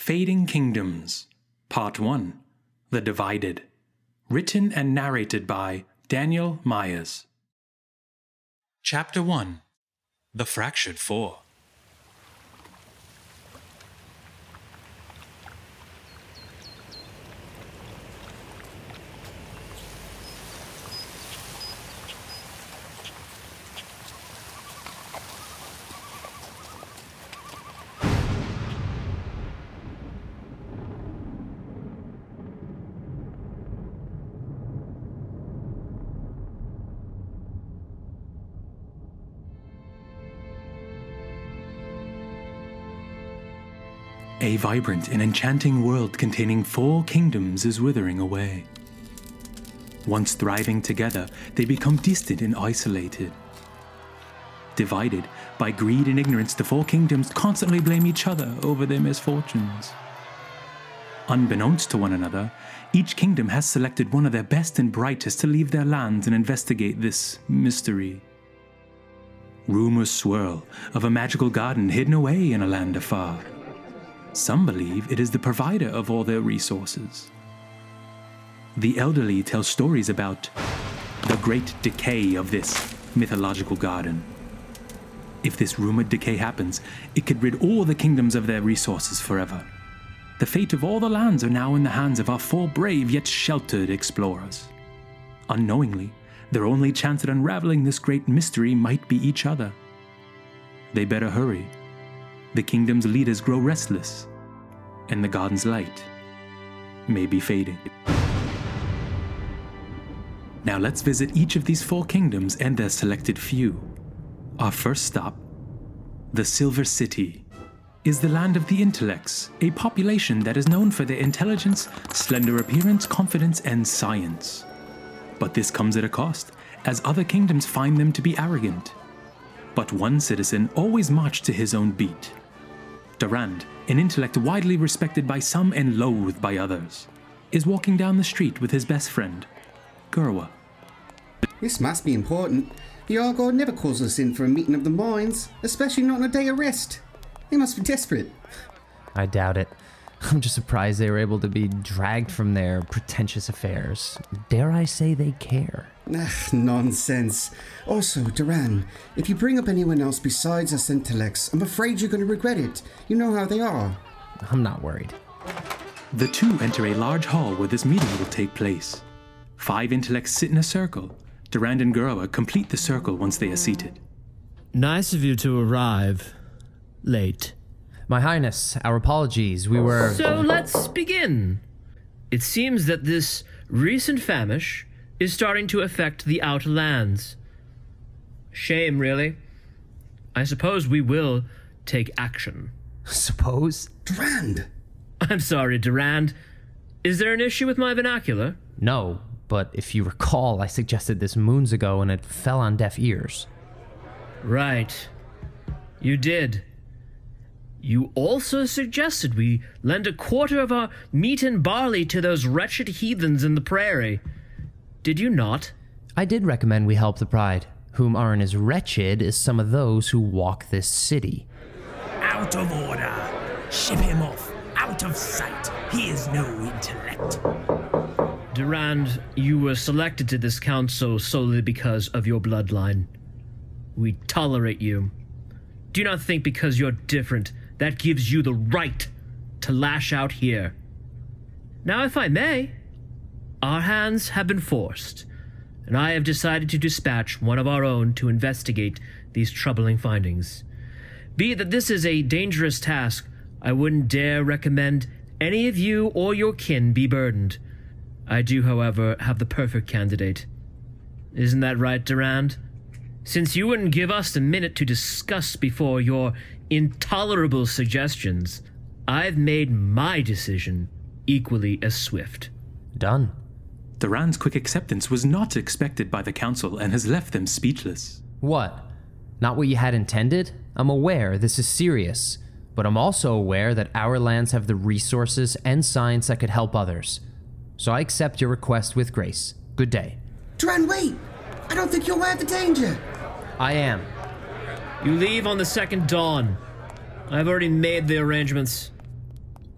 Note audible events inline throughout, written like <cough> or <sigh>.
Fading Kingdoms, Part 1 The Divided. Written and narrated by Daniel Myers. Chapter 1 The Fractured Four. Vibrant and enchanting world containing four kingdoms is withering away. Once thriving together, they become distant and isolated. Divided by greed and ignorance, the four kingdoms constantly blame each other over their misfortunes. Unbeknownst to one another, each kingdom has selected one of their best and brightest to leave their lands and investigate this mystery. Rumors swirl of a magical garden hidden away in a land afar. Some believe it is the provider of all their resources. The elderly tell stories about the great decay of this mythological garden. If this rumored decay happens, it could rid all the kingdoms of their resources forever. The fate of all the lands are now in the hands of our four brave yet sheltered explorers. Unknowingly, their only chance at unraveling this great mystery might be each other. They better hurry the kingdom's leaders grow restless, and the garden's light may be fading. Now let's visit each of these four kingdoms and their selected few. Our first stop, the Silver City, is the land of the intellects, a population that is known for their intelligence, slender appearance, confidence, and science. But this comes at a cost, as other kingdoms find them to be arrogant. But one citizen always marched to his own beat. Durand, an intellect widely respected by some and loathed by others, is walking down the street with his best friend, Gerwa. This must be important. The Argod never calls us in for a meeting of the minds, especially not on a day of rest. They must be desperate. I doubt it. <laughs> I'm just surprised they were able to be dragged from their pretentious affairs. Dare I say they care? Ugh, nonsense. Also, Durand, if you bring up anyone else besides us intellects, I'm afraid you're going to regret it. You know how they are. I'm not worried. The two enter a large hall where this meeting will take place. Five intellects sit in a circle. Durand and Gerwa complete the circle once they are seated. Nice of you to arrive. Late. My Highness, our apologies. We were. So let's begin. It seems that this recent famish is starting to affect the outer lands. Shame, really. I suppose we will take action. <laughs> Suppose? Durand! I'm sorry, Durand. Is there an issue with my vernacular? No, but if you recall, I suggested this moons ago and it fell on deaf ears. Right. You did. You also suggested we lend a quarter of our meat and barley to those wretched heathens in the prairie. Did you not? I did recommend we help the Pride, whom aren't as wretched as some of those who walk this city. Out of order. Ship him off. Out of sight. He is no intellect. Durand, you were selected to this council solely because of your bloodline. We tolerate you. Do not think because you're different that gives you the right to lash out here. Now, if I may, our hands have been forced, and I have decided to dispatch one of our own to investigate these troubling findings. Be that this is a dangerous task, I wouldn't dare recommend any of you or your kin be burdened. I do, however, have the perfect candidate. Isn't that right, Durand? Since you wouldn't give us a minute to discuss before your intolerable suggestions, I've made my decision equally as swift. Done. Durand's quick acceptance was not expected by the council and has left them speechless. What? Not what you had intended? I'm aware this is serious, but I'm also aware that our lands have the resources and science that could help others. So I accept your request with grace. Good day. Durand, wait! I don't think you're aware of the danger. I am. You leave on the second dawn. I've already made the arrangements.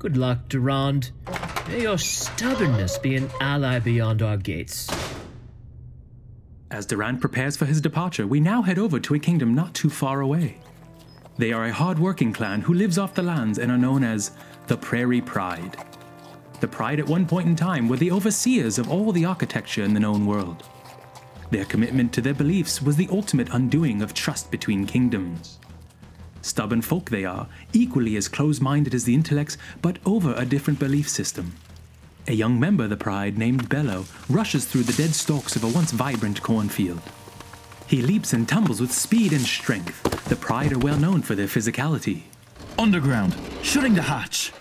Good luck, Durand. May your stubbornness be an ally beyond our gates. As Durand prepares for his departure, we now head over to a kingdom not too far away. They are a hard-working clan who lives off the lands and are known as the Prairie Pride. The Pride at one point in time were the overseers of all the architecture in the known world. Their commitment to their beliefs was the ultimate undoing of trust between kingdoms. Stubborn folk they are, equally as close minded as the intellects, but over a different belief system. A young member of the Pride named Bello rushes through the dead stalks of a once vibrant cornfield. He leaps and tumbles with speed and strength. The Pride are well known for their physicality. Underground, shutting the hatch.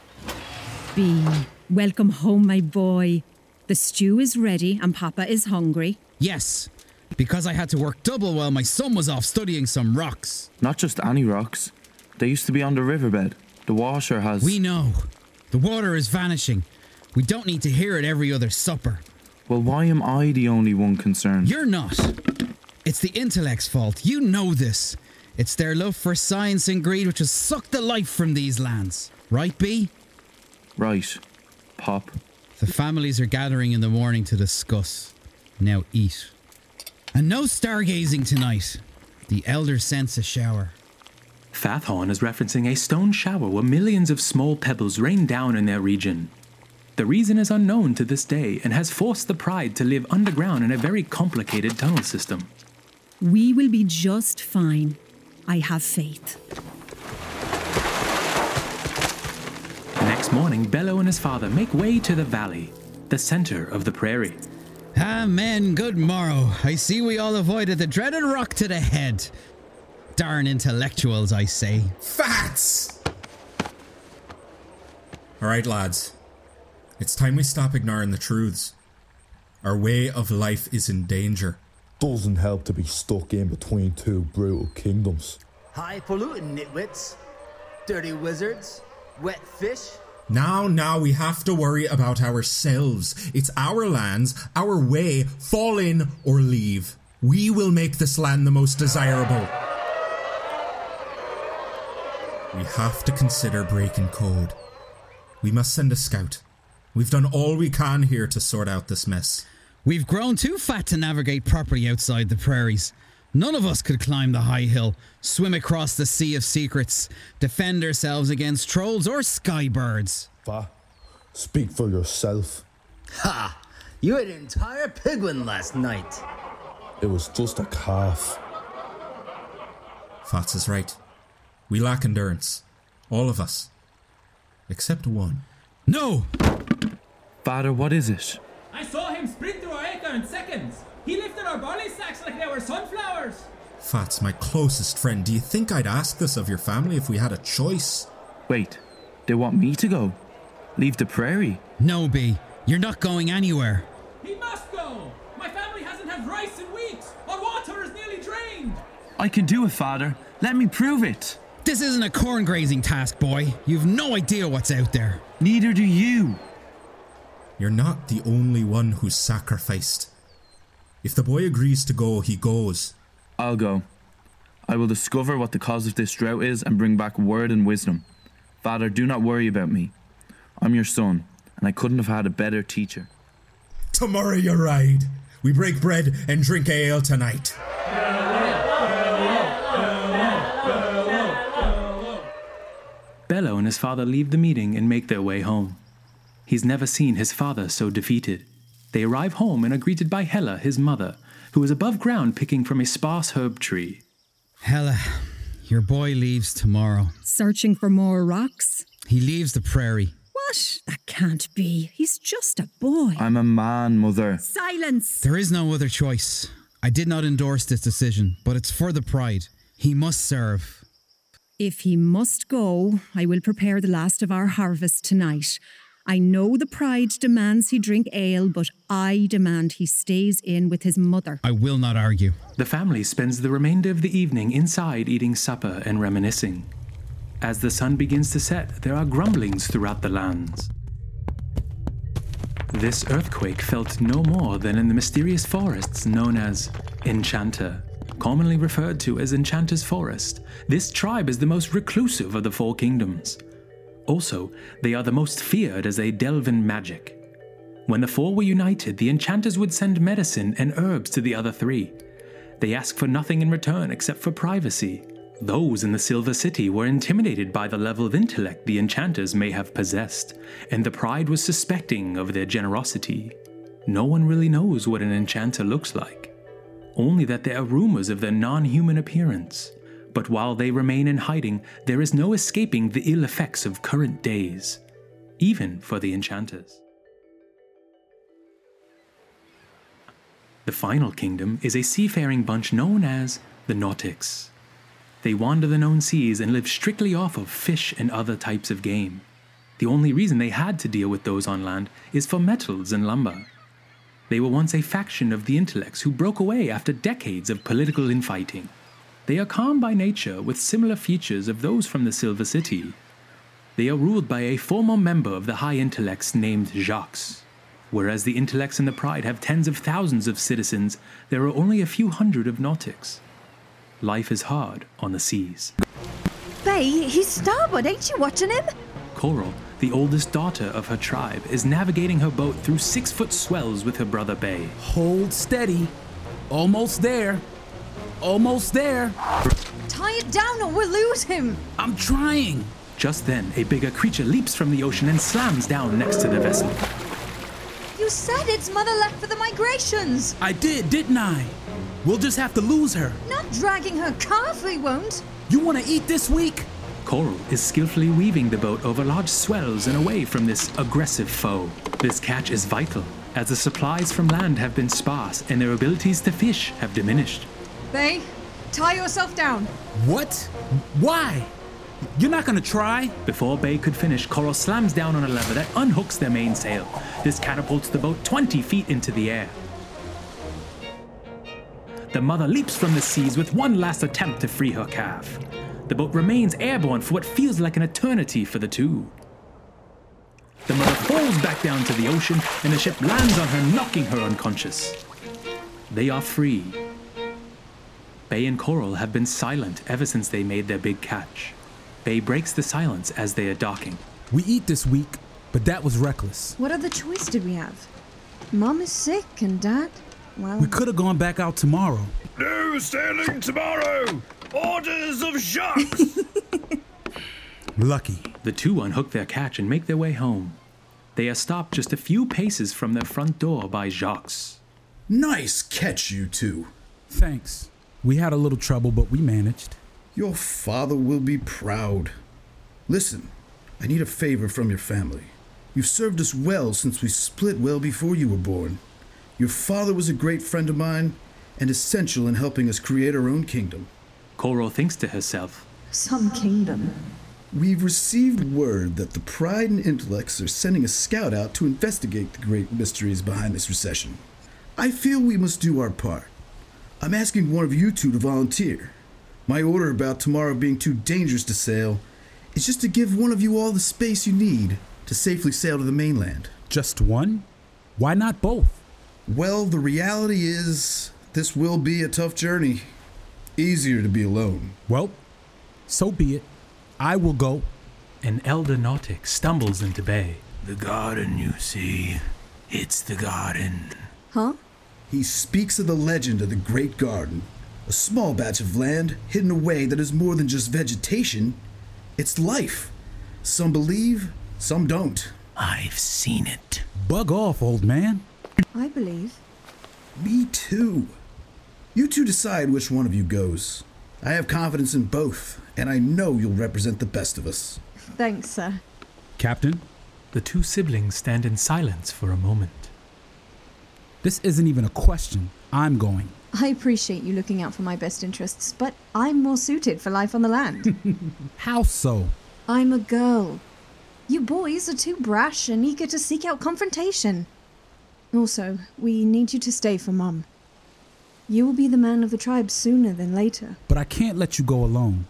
B, welcome home, my boy. The stew is ready and Papa is hungry. Yes, because I had to work double while my son was off studying some rocks. Not just any rocks. They used to be on the riverbed. The washer has. We know. The water is vanishing. We don't need to hear it every other supper. Well, why am I the only one concerned? You're not. It's the intellect's fault. You know this. It's their love for science and greed which has sucked the life from these lands. Right, B? Right. Pop. The families are gathering in the morning to discuss. Now eat. And no stargazing tonight. The elders sense a shower. Fathorn is referencing a stone shower where millions of small pebbles rain down in their region. The reason is unknown to this day and has forced the Pride to live underground in a very complicated tunnel system. We will be just fine. I have faith. The next morning, Bello and his father make way to the valley, the center of the prairie. Amen. Good morrow. I see we all avoided the dreaded rock to the head. Darn intellectuals, I say. Fats! Alright, lads. It's time we stop ignoring the truths. Our way of life is in danger. Doesn't help to be stuck in between two brutal kingdoms. High-polluting nitwits. Dirty wizards. Wet fish. Now, now we have to worry about ourselves. It's our lands, our way. Fall in or leave. We will make this land the most desirable. We have to consider breaking code. We must send a scout. We've done all we can here to sort out this mess. We've grown too fat to navigate properly outside the prairies. None of us could climb the high hill, swim across the sea of secrets, defend ourselves against trolls or skybirds. Va, speak for yourself. Ha! You had an entire pigwin last night. It was just a calf. Fats is right. We lack endurance. All of us. Except one. No! Father, what is it? I saw him sprint through our acre in seconds. He lifted our barley sacks like they were sunflowers. Fats, my closest friend, do you think I'd ask this of your family if we had a choice? Wait, they want me to go? Leave the prairie? No, B. You're not going anywhere. He must go. My family hasn't had rice in weeks. Our water is nearly drained. I can do it, Father. Let me prove it. This isn't a corn grazing task, boy. You've no idea what's out there. Neither do you. You're not the only one who's sacrificed. If the boy agrees to go, he goes. I'll go. I will discover what the cause of this drought is and bring back word and wisdom. Father, do not worry about me. I'm your son, and I couldn't have had a better teacher. Tomorrow you ride. We break bread and drink ale tonight. Bello and his father leave the meeting and make their way home. He's never seen his father so defeated. They arrive home and are greeted by Hella, his mother, who is above ground picking from a sparse herb tree. Hella, your boy leaves tomorrow. Searching for more rocks? He leaves the prairie. What? That can't be. He's just a boy. I'm a man, Mother. Silence! There is no other choice. I did not endorse this decision, but it's for the pride. He must serve. If he must go, I will prepare the last of our harvest tonight. I know the pride demands he drink ale, but I demand he stays in with his mother. I will not argue. The family spends the remainder of the evening inside eating supper and reminiscing. As the sun begins to set, there are grumblings throughout the lands. This earthquake felt no more than in the mysterious forests known as Enchanter. Commonly referred to as Enchanter's Forest, this tribe is the most reclusive of the four kingdoms. Also, they are the most feared as they delve in magic. When the four were united, the enchanters would send medicine and herbs to the other three. They asked for nothing in return except for privacy. Those in the Silver City were intimidated by the level of intellect the enchanters may have possessed, and the pride was suspecting of their generosity. No one really knows what an enchanter looks like, only that there are rumors of their non human appearance. But while they remain in hiding, there is no escaping the ill effects of current days, even for the enchanters. The final kingdom is a seafaring bunch known as the Nautics. They wander the known seas and live strictly off of fish and other types of game. The only reason they had to deal with those on land is for metals and lumber. They were once a faction of the intellects who broke away after decades of political infighting. They are calm by nature with similar features of those from the Silver City. They are ruled by a former member of the High Intellects named Jacques. Whereas the Intellects and the Pride have tens of thousands of citizens, there are only a few hundred of Nautics. Life is hard on the seas. Bay, he's starboard, ain't you watching him? Coral, the oldest daughter of her tribe, is navigating her boat through six foot swells with her brother Bay. Hold steady. Almost there. Almost there. Tie it down or we'll lose him. I'm trying. Just then, a bigger creature leaps from the ocean and slams down next to the vessel. You said it's mother left for the migrations. I did, didn't I? We'll just have to lose her. Not dragging her calf, we won't. You want to eat this week? Coral is skillfully weaving the boat over large swells and away from this aggressive foe. This catch is vital, as the supplies from land have been sparse and their abilities to fish have diminished. Bay, tie yourself down. What? Why? You're not gonna try? Before Bay could finish, Coral slams down on a lever that unhooks their mainsail. This catapults the boat 20 feet into the air. The mother leaps from the seas with one last attempt to free her calf. The boat remains airborne for what feels like an eternity for the two. The mother falls back down to the ocean, and the ship lands on her, knocking her unconscious. They are free. Bay and Coral have been silent ever since they made their big catch. Bay breaks the silence as they are docking. We eat this week, but that was reckless. What other choice did we have? Mom is sick and Dad, well. We could have gone back out tomorrow. No sailing tomorrow! Orders of Jacques! <laughs> Lucky. The two unhook their catch and make their way home. They are stopped just a few paces from their front door by Jacques. Nice catch, you two. Thanks. We had a little trouble, but we managed. Your father will be proud. Listen, I need a favor from your family. You've served us well since we split well before you were born. Your father was a great friend of mine and essential in helping us create our own kingdom. Coral thinks to herself, Some kingdom. We've received word that the Pride and Intellects are sending a scout out to investigate the great mysteries behind this recession. I feel we must do our part. I'm asking one of you two to volunteer. My order about tomorrow being too dangerous to sail is just to give one of you all the space you need to safely sail to the mainland. Just one? Why not both? Well, the reality is, this will be a tough journey. Easier to be alone. Well, so be it. I will go. An elder nautic stumbles into Bay. The garden, you see. It's the garden. Huh? He speaks of the legend of the Great Garden, a small patch of land hidden away that is more than just vegetation, it's life. Some believe, some don't. I've seen it. Bug off, old man. I believe. Me too. You two decide which one of you goes. I have confidence in both, and I know you'll represent the best of us. Thanks, sir. Captain? The two siblings stand in silence for a moment. This isn't even a question. I'm going. I appreciate you looking out for my best interests, but I'm more suited for life on the land. <laughs> How so? I'm a girl. You boys are too brash and eager to seek out confrontation. Also, we need you to stay for Mom. You will be the man of the tribe sooner than later. But I can't let you go alone.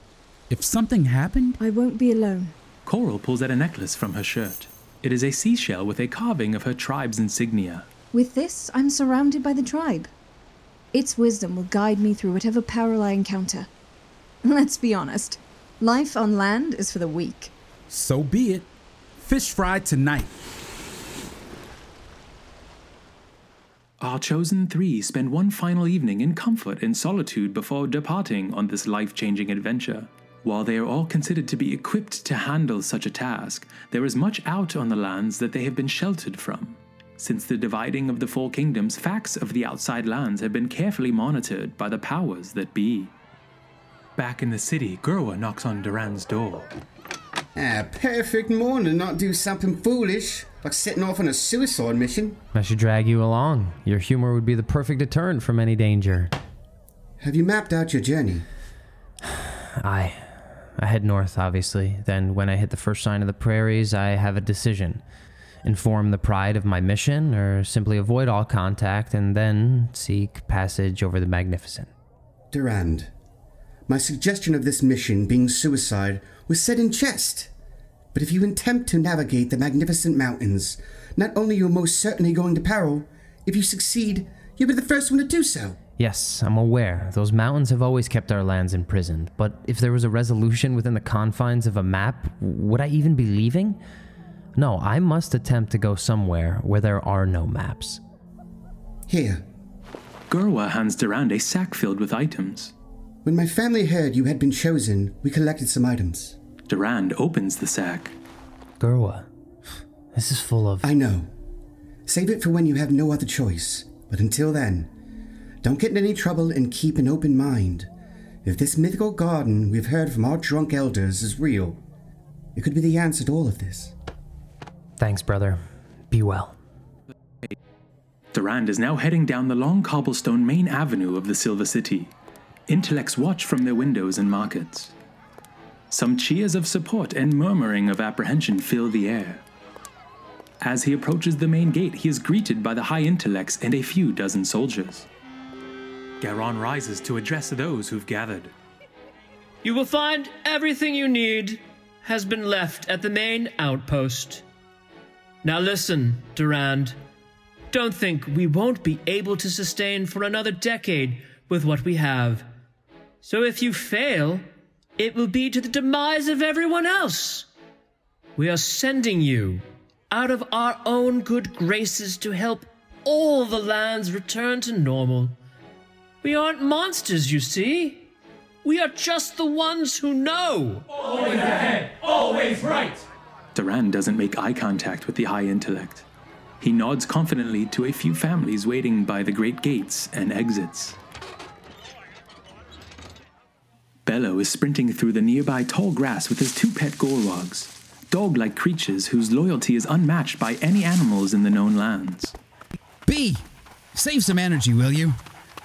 If something happened, I won't be alone. Coral pulls out a necklace from her shirt. It is a seashell with a carving of her tribe's insignia. With this, I'm surrounded by the tribe. Its wisdom will guide me through whatever peril I encounter. <laughs> Let's be honest life on land is for the weak. So be it. Fish fry tonight. Our chosen three spend one final evening in comfort and solitude before departing on this life changing adventure. While they are all considered to be equipped to handle such a task, there is much out on the lands that they have been sheltered from. Since the dividing of the Four Kingdoms, facts of the outside lands have been carefully monitored by the powers that be. Back in the city, Gerwa knocks on Durand's door. Ah, perfect morning to not do something foolish, like setting off on a suicide mission. I should drag you along. Your humor would be the perfect deterrent from any danger. Have you mapped out your journey? <sighs> I. I head north, obviously. Then, when I hit the first sign of the prairies, I have a decision inform the pride of my mission, or simply avoid all contact and then seek passage over the magnificent. Durand, my suggestion of this mission being suicide was set in jest. But if you attempt to navigate the magnificent mountains, not only you're most certainly going to peril, if you succeed, you'll be the first one to do so. Yes, I'm aware. Those mountains have always kept our lands imprisoned. But if there was a resolution within the confines of a map, would I even be leaving? No, I must attempt to go somewhere where there are no maps. Here. Gerwa hands Durand a sack filled with items. When my family heard you had been chosen, we collected some items. Durand opens the sack. Gerwa, this is full of. I know. Save it for when you have no other choice. But until then, don't get in any trouble and keep an open mind. If this mythical garden we've heard from our drunk elders is real, it could be the answer to all of this. Thanks, brother. Be well. Durand is now heading down the long cobblestone main avenue of the Silver City. Intellects watch from their windows and markets. Some cheers of support and murmuring of apprehension fill the air. As he approaches the main gate, he is greeted by the high intellects and a few dozen soldiers. Garon rises to address those who've gathered. You will find everything you need has been left at the main outpost. Now listen, Durand. Don't think we won't be able to sustain for another decade with what we have. So if you fail, it will be to the demise of everyone else. We are sending you out of our own good graces to help all the lands return to normal. We aren't monsters, you see. We are just the ones who know. Always ahead, always right. Durand doesn't make eye contact with the high intellect. He nods confidently to a few families waiting by the great gates and exits. Bello is sprinting through the nearby tall grass with his two pet Gorwogs, dog like creatures whose loyalty is unmatched by any animals in the known lands. B, save some energy, will you?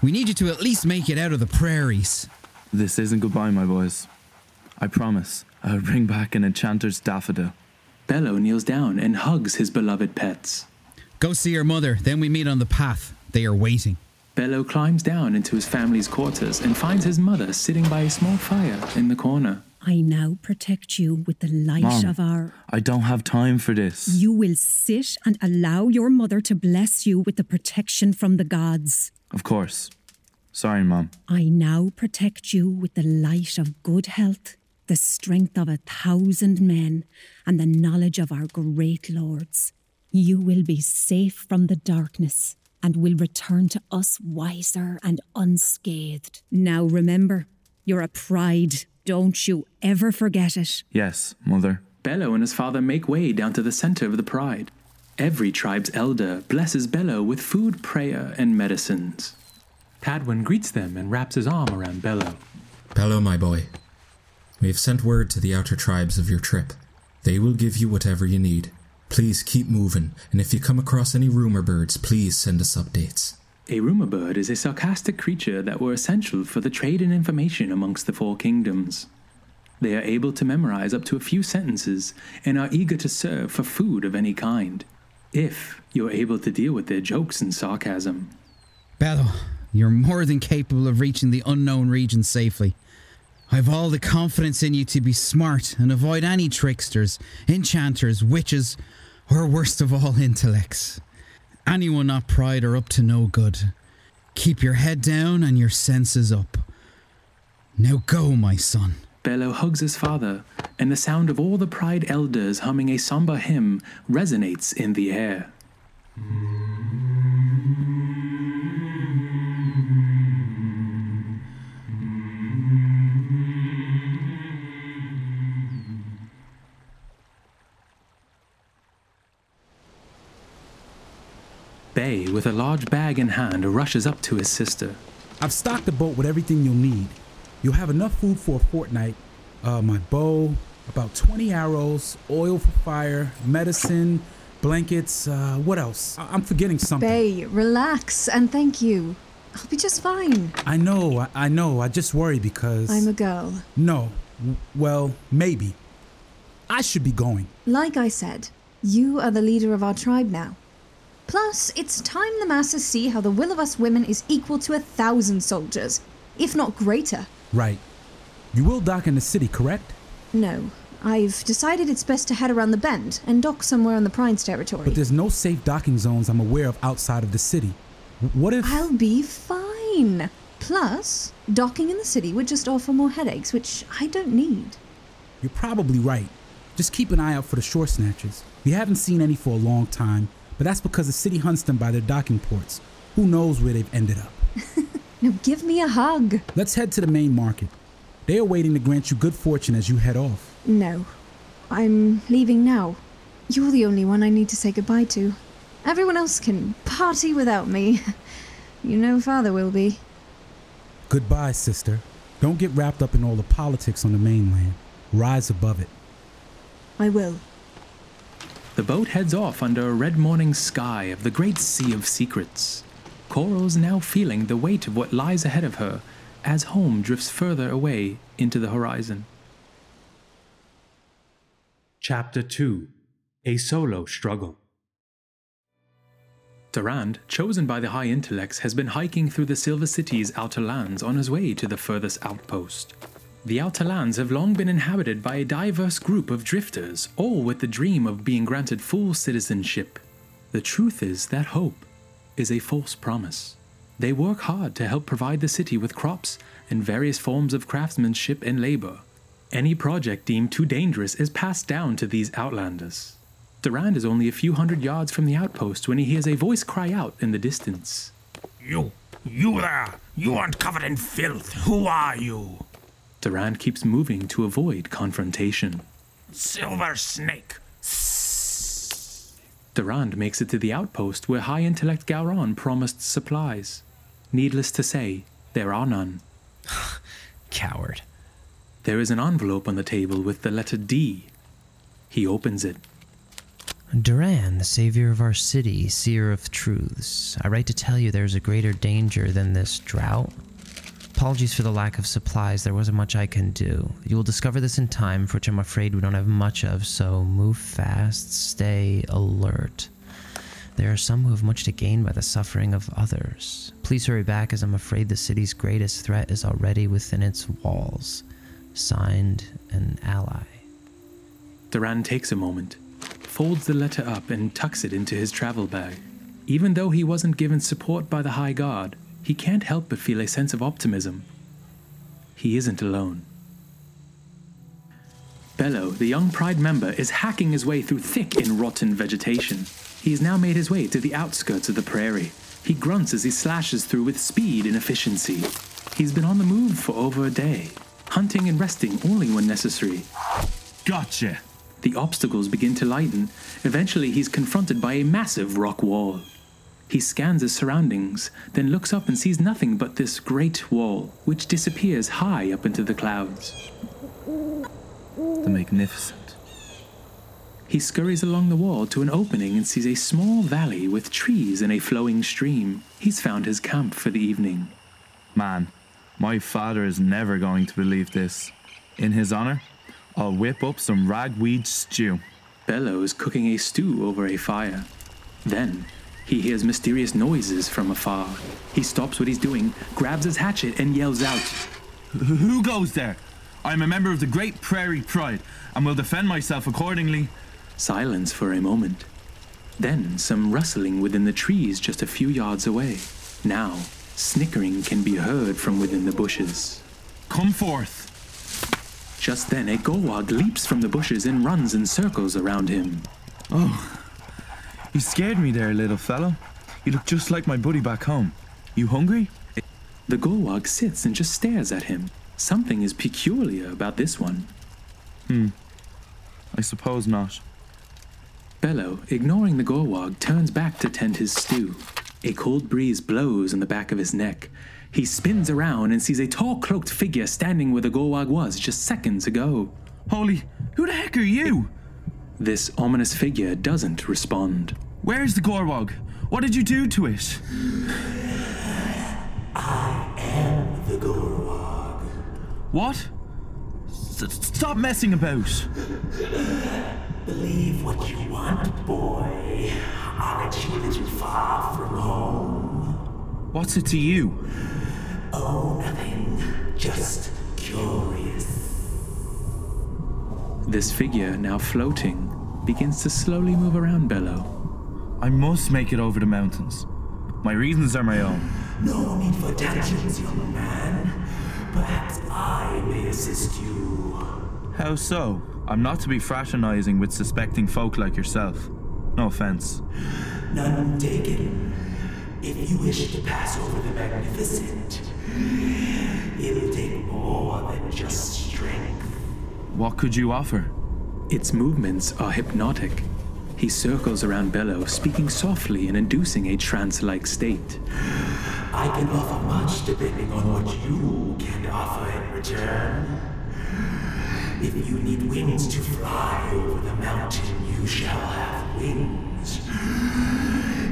We need you to at least make it out of the prairies. This isn't goodbye, my boys. I promise I'll bring back an enchanter's daffodil. Bello kneels down and hugs his beloved pets. Go see your mother, then we meet on the path. They are waiting. Bello climbs down into his family's quarters and finds his mother sitting by a small fire in the corner. I now protect you with the light Mom, of our. I don't have time for this. You will sit and allow your mother to bless you with the protection from the gods. Of course. Sorry, Mom. I now protect you with the light of good health, the strength of a thousand men, and the knowledge of our great lords. You will be safe from the darkness and will return to us wiser and unscathed. Now remember, you're a pride. Don't you ever forget it. Yes, Mother. Bello and his father make way down to the center of the pride. Every tribe's elder blesses Bello with food, prayer, and medicines. Tadwin greets them and wraps his arm around Bello. Bello, my boy, we have sent word to the outer tribes of your trip. They will give you whatever you need. Please keep moving, and if you come across any rumor birds, please send us updates. A rumor bird is a sarcastic creature that were essential for the trade and information amongst the four kingdoms. They are able to memorize up to a few sentences and are eager to serve for food of any kind, if you're able to deal with their jokes and sarcasm. Bello, you're more than capable of reaching the unknown region safely. I've all the confidence in you to be smart and avoid any tricksters, enchanters, witches, or worst of all, intellects. Anyone not pride are up to no good. Keep your head down and your senses up. Now go, my son. Bello hugs his father, and the sound of all the Pride elders humming a somber hymn resonates in the air. Bay, with a large bag in hand, rushes up to his sister. I've stocked the boat with everything you'll need. You'll have enough food for a fortnight. Uh, my bow, about 20 arrows, oil for fire, medicine, blankets, uh, what else? I- I'm forgetting something. Bay, relax and thank you. I'll be just fine. I know, I, I know. I just worry because. I'm a girl. No. W- Well, maybe. I should be going. Like I said, you are the leader of our tribe now. Plus, it's time the masses see how the will of us women is equal to a thousand soldiers, if not greater. Right. You will dock in the city, correct? No, I've decided it's best to head around the bend and dock somewhere on the Pride's territory. But there's no safe docking zones I'm aware of outside of the city. What if. I'll be fine. Plus, docking in the city would just offer more headaches, which I don't need. You're probably right. Just keep an eye out for the shore snatchers. We haven't seen any for a long time, but that's because the city hunts them by their docking ports. Who knows where they've ended up? <laughs> Now give me a hug. Let's head to the main market. They are waiting to grant you good fortune as you head off. No, I'm leaving now. You're the only one I need to say goodbye to. Everyone else can party without me. <laughs> You know father will be. Goodbye, sister. Don't get wrapped up in all the politics on the mainland. Rise above it. I will. The boat heads off under a red morning sky of the great sea of secrets. Coral's now feeling the weight of what lies ahead of her as home drifts further away into the horizon. Chapter 2 A Solo Struggle Durand, chosen by the High Intellects, has been hiking through the Silver City's outer lands on his way to the furthest outpost. The outer lands have long been inhabited by a diverse group of drifters, all with the dream of being granted full citizenship. The truth is that hope is a false promise. They work hard to help provide the city with crops and various forms of craftsmanship and labor. Any project deemed too dangerous is passed down to these outlanders. Durand is only a few hundred yards from the outpost when he hears a voice cry out in the distance. You, you there! You aren't covered in filth. Who are you? Durand keeps moving to avoid confrontation. Silver Snake. Durand makes it to the outpost where High Intellect Gowron promised supplies. Needless to say, there are none. <sighs> Coward. There is an envelope on the table with the letter D. He opens it. Durand, the savior of our city, seer of truths, I write to tell you there's a greater danger than this drought. Apologies for the lack of supplies, there wasn't much I can do. You will discover this in time, for which I'm afraid we don't have much of, so move fast, stay alert. There are some who have much to gain by the suffering of others. Please hurry back, as I'm afraid the city's greatest threat is already within its walls. Signed, an ally. Durand takes a moment, folds the letter up, and tucks it into his travel bag. Even though he wasn't given support by the High Guard, he can't help but feel a sense of optimism. He isn't alone. Bello, the young Pride member, is hacking his way through thick and rotten vegetation. He has now made his way to the outskirts of the prairie. He grunts as he slashes through with speed and efficiency. He's been on the move for over a day, hunting and resting only when necessary. Gotcha! The obstacles begin to lighten. Eventually, he's confronted by a massive rock wall. He scans his surroundings, then looks up and sees nothing but this great wall, which disappears high up into the clouds. The Magnificent. He scurries along the wall to an opening and sees a small valley with trees and a flowing stream. He's found his camp for the evening. Man, my father is never going to believe this. In his honor, I'll whip up some ragweed stew. Bello is cooking a stew over a fire. Then, he hears mysterious noises from afar. He stops what he's doing, grabs his hatchet, and yells out, Who goes there? I'm a member of the Great Prairie Pride and will defend myself accordingly. Silence for a moment. Then some rustling within the trees just a few yards away. Now, snickering can be heard from within the bushes. Come forth. Just then, a Gorwag leaps from the bushes and runs in circles around him. Oh, you scared me there, little fellow. You look just like my buddy back home. You hungry? The Gorwag sits and just stares at him. Something is peculiar about this one. Hmm. I suppose not. Bello, ignoring the Gorwag, turns back to tend his stew. A cold breeze blows on the back of his neck. He spins around and sees a tall cloaked figure standing where the Gorwag was just seconds ago. Holy, who the heck are you? This ominous figure doesn't respond. Where's the Gorwag? What did you do to it? I am the Gorwag. What? S- stop messing about. Believe what you want, boy. Aren't you a little far from home? What's it to you? Oh, nothing. Just curious. This figure, now floating, begins to slowly move around Bello. I must make it over the mountains. My reasons are my own. No need for tangents, young man. Perhaps I may assist you. How so? I'm not to be fraternizing with suspecting folk like yourself. No offense. None taken. If you wish to pass over the magnificent, it'll take more than just strength. What could you offer? Its movements are hypnotic. He circles around Bello, speaking softly and inducing a trance like state. I can offer much depending on what you can offer in return. If you need wings to fly over the mountain, you shall have wings.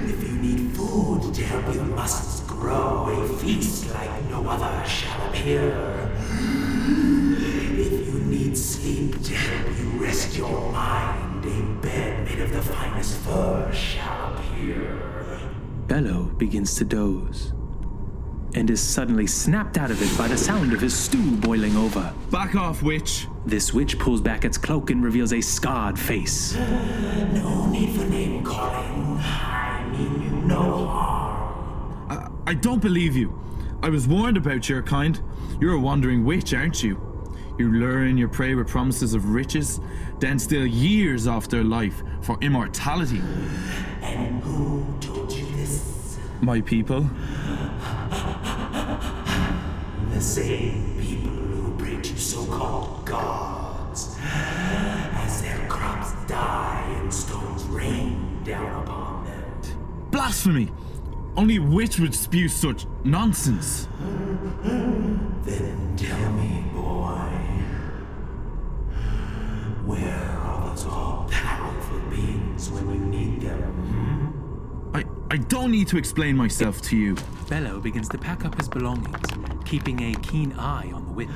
If you need food to help your muscles grow, a feast like no other shall appear. If you need sleep to help you rest your mind, a bed made of the finest fur shall appear. Bello begins to doze and is suddenly snapped out of it by the sound of his stew boiling over. Back off, witch! This witch pulls back its cloak and reveals a scarred face. No need for name calling. I mean you no harm. I, I don't believe you. I was warned about your kind. You're a wandering witch, aren't you? You lure in your prey with promises of riches, then steal years off their life for immortality. And who told you this? My people. The same people who pray to so-called gods. As their crops die and stones rain down upon them. Blasphemy! Only a witch would spew such nonsense. Then tell me, where are those all-powerful beings when you need them? Hmm? I, I don't need to explain myself to you. Bello begins to pack up his belongings, keeping a keen eye on the witch.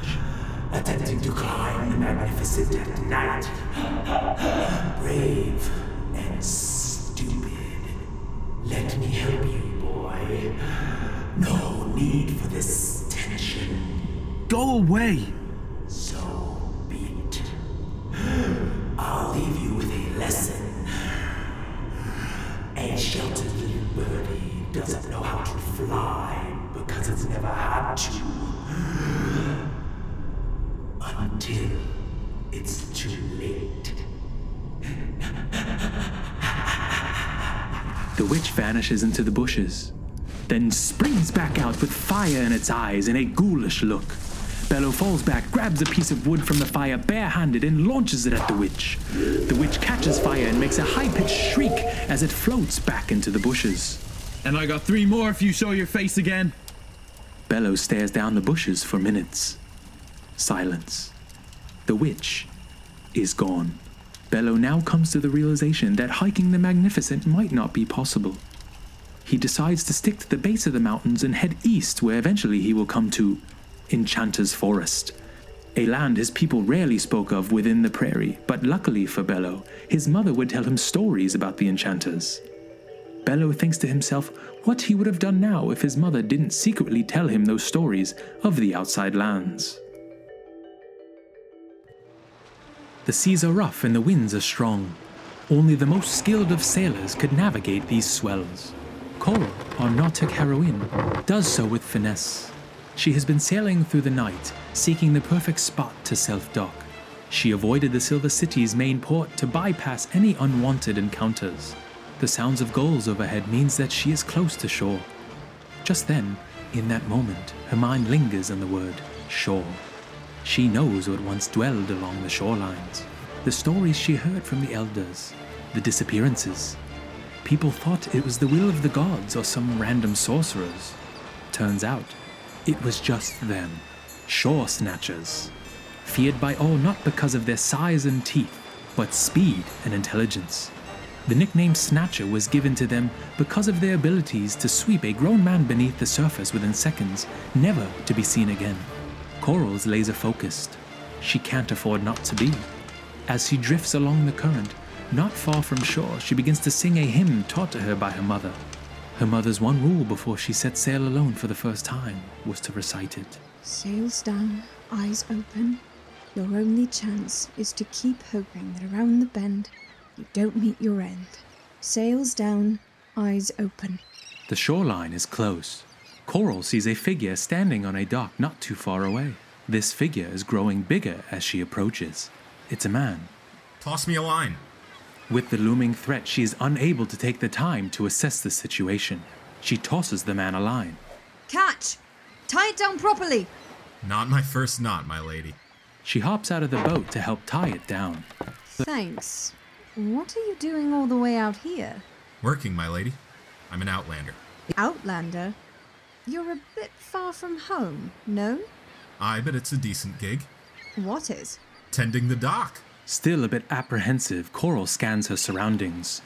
Attempting to climb the magnificent at night. Brave and stupid. Let me help you, boy. No need for this tension. Go away! I'll leave you with a lesson. A sheltered little birdie doesn't know how to fly because it's never had to. Until it's too late. The witch vanishes into the bushes, then springs back out with fire in its eyes and a ghoulish look. Bello falls back, grabs a piece of wood from the fire barehanded, and launches it at the witch. The witch catches fire and makes a high pitched shriek as it floats back into the bushes. And I got three more if you show your face again. Bello stares down the bushes for minutes. Silence. The witch is gone. Bello now comes to the realization that hiking the Magnificent might not be possible. He decides to stick to the base of the mountains and head east, where eventually he will come to Enchanter's Forest, a land his people rarely spoke of within the prairie, but luckily for Bello, his mother would tell him stories about the enchanters. Bello thinks to himself what he would have done now if his mother didn't secretly tell him those stories of the outside lands. The seas are rough and the winds are strong. Only the most skilled of sailors could navigate these swells. Coral, our Nautic heroine, does so with finesse. She has been sailing through the night, seeking the perfect spot to self dock. She avoided the Silver City's main port to bypass any unwanted encounters. The sounds of gulls overhead means that she is close to shore. Just then, in that moment, her mind lingers on the word shore. She knows what once dwelled along the shorelines, the stories she heard from the elders, the disappearances. People thought it was the will of the gods or some random sorcerers. Turns out, it was just them, shore snatchers. Feared by all not because of their size and teeth, but speed and intelligence. The nickname Snatcher was given to them because of their abilities to sweep a grown man beneath the surface within seconds, never to be seen again. Coral's laser focused. She can't afford not to be. As she drifts along the current, not far from shore, she begins to sing a hymn taught to her by her mother. Her mother's one rule before she set sail alone for the first time was to recite it. Sails down, eyes open. Your only chance is to keep hoping that around the bend you don't meet your end. Sails down, eyes open. The shoreline is close. Coral sees a figure standing on a dock not too far away. This figure is growing bigger as she approaches. It's a man. Toss me a line. With the looming threat, she is unable to take the time to assess the situation. She tosses the man a line. Catch! Tie it down properly! Not my first knot, my lady. She hops out of the boat to help tie it down. Thanks. What are you doing all the way out here? Working, my lady. I'm an outlander. Outlander? You're a bit far from home, no? Aye, but it's a decent gig. What is? Tending the dock. Still a bit apprehensive, Coral scans her surroundings.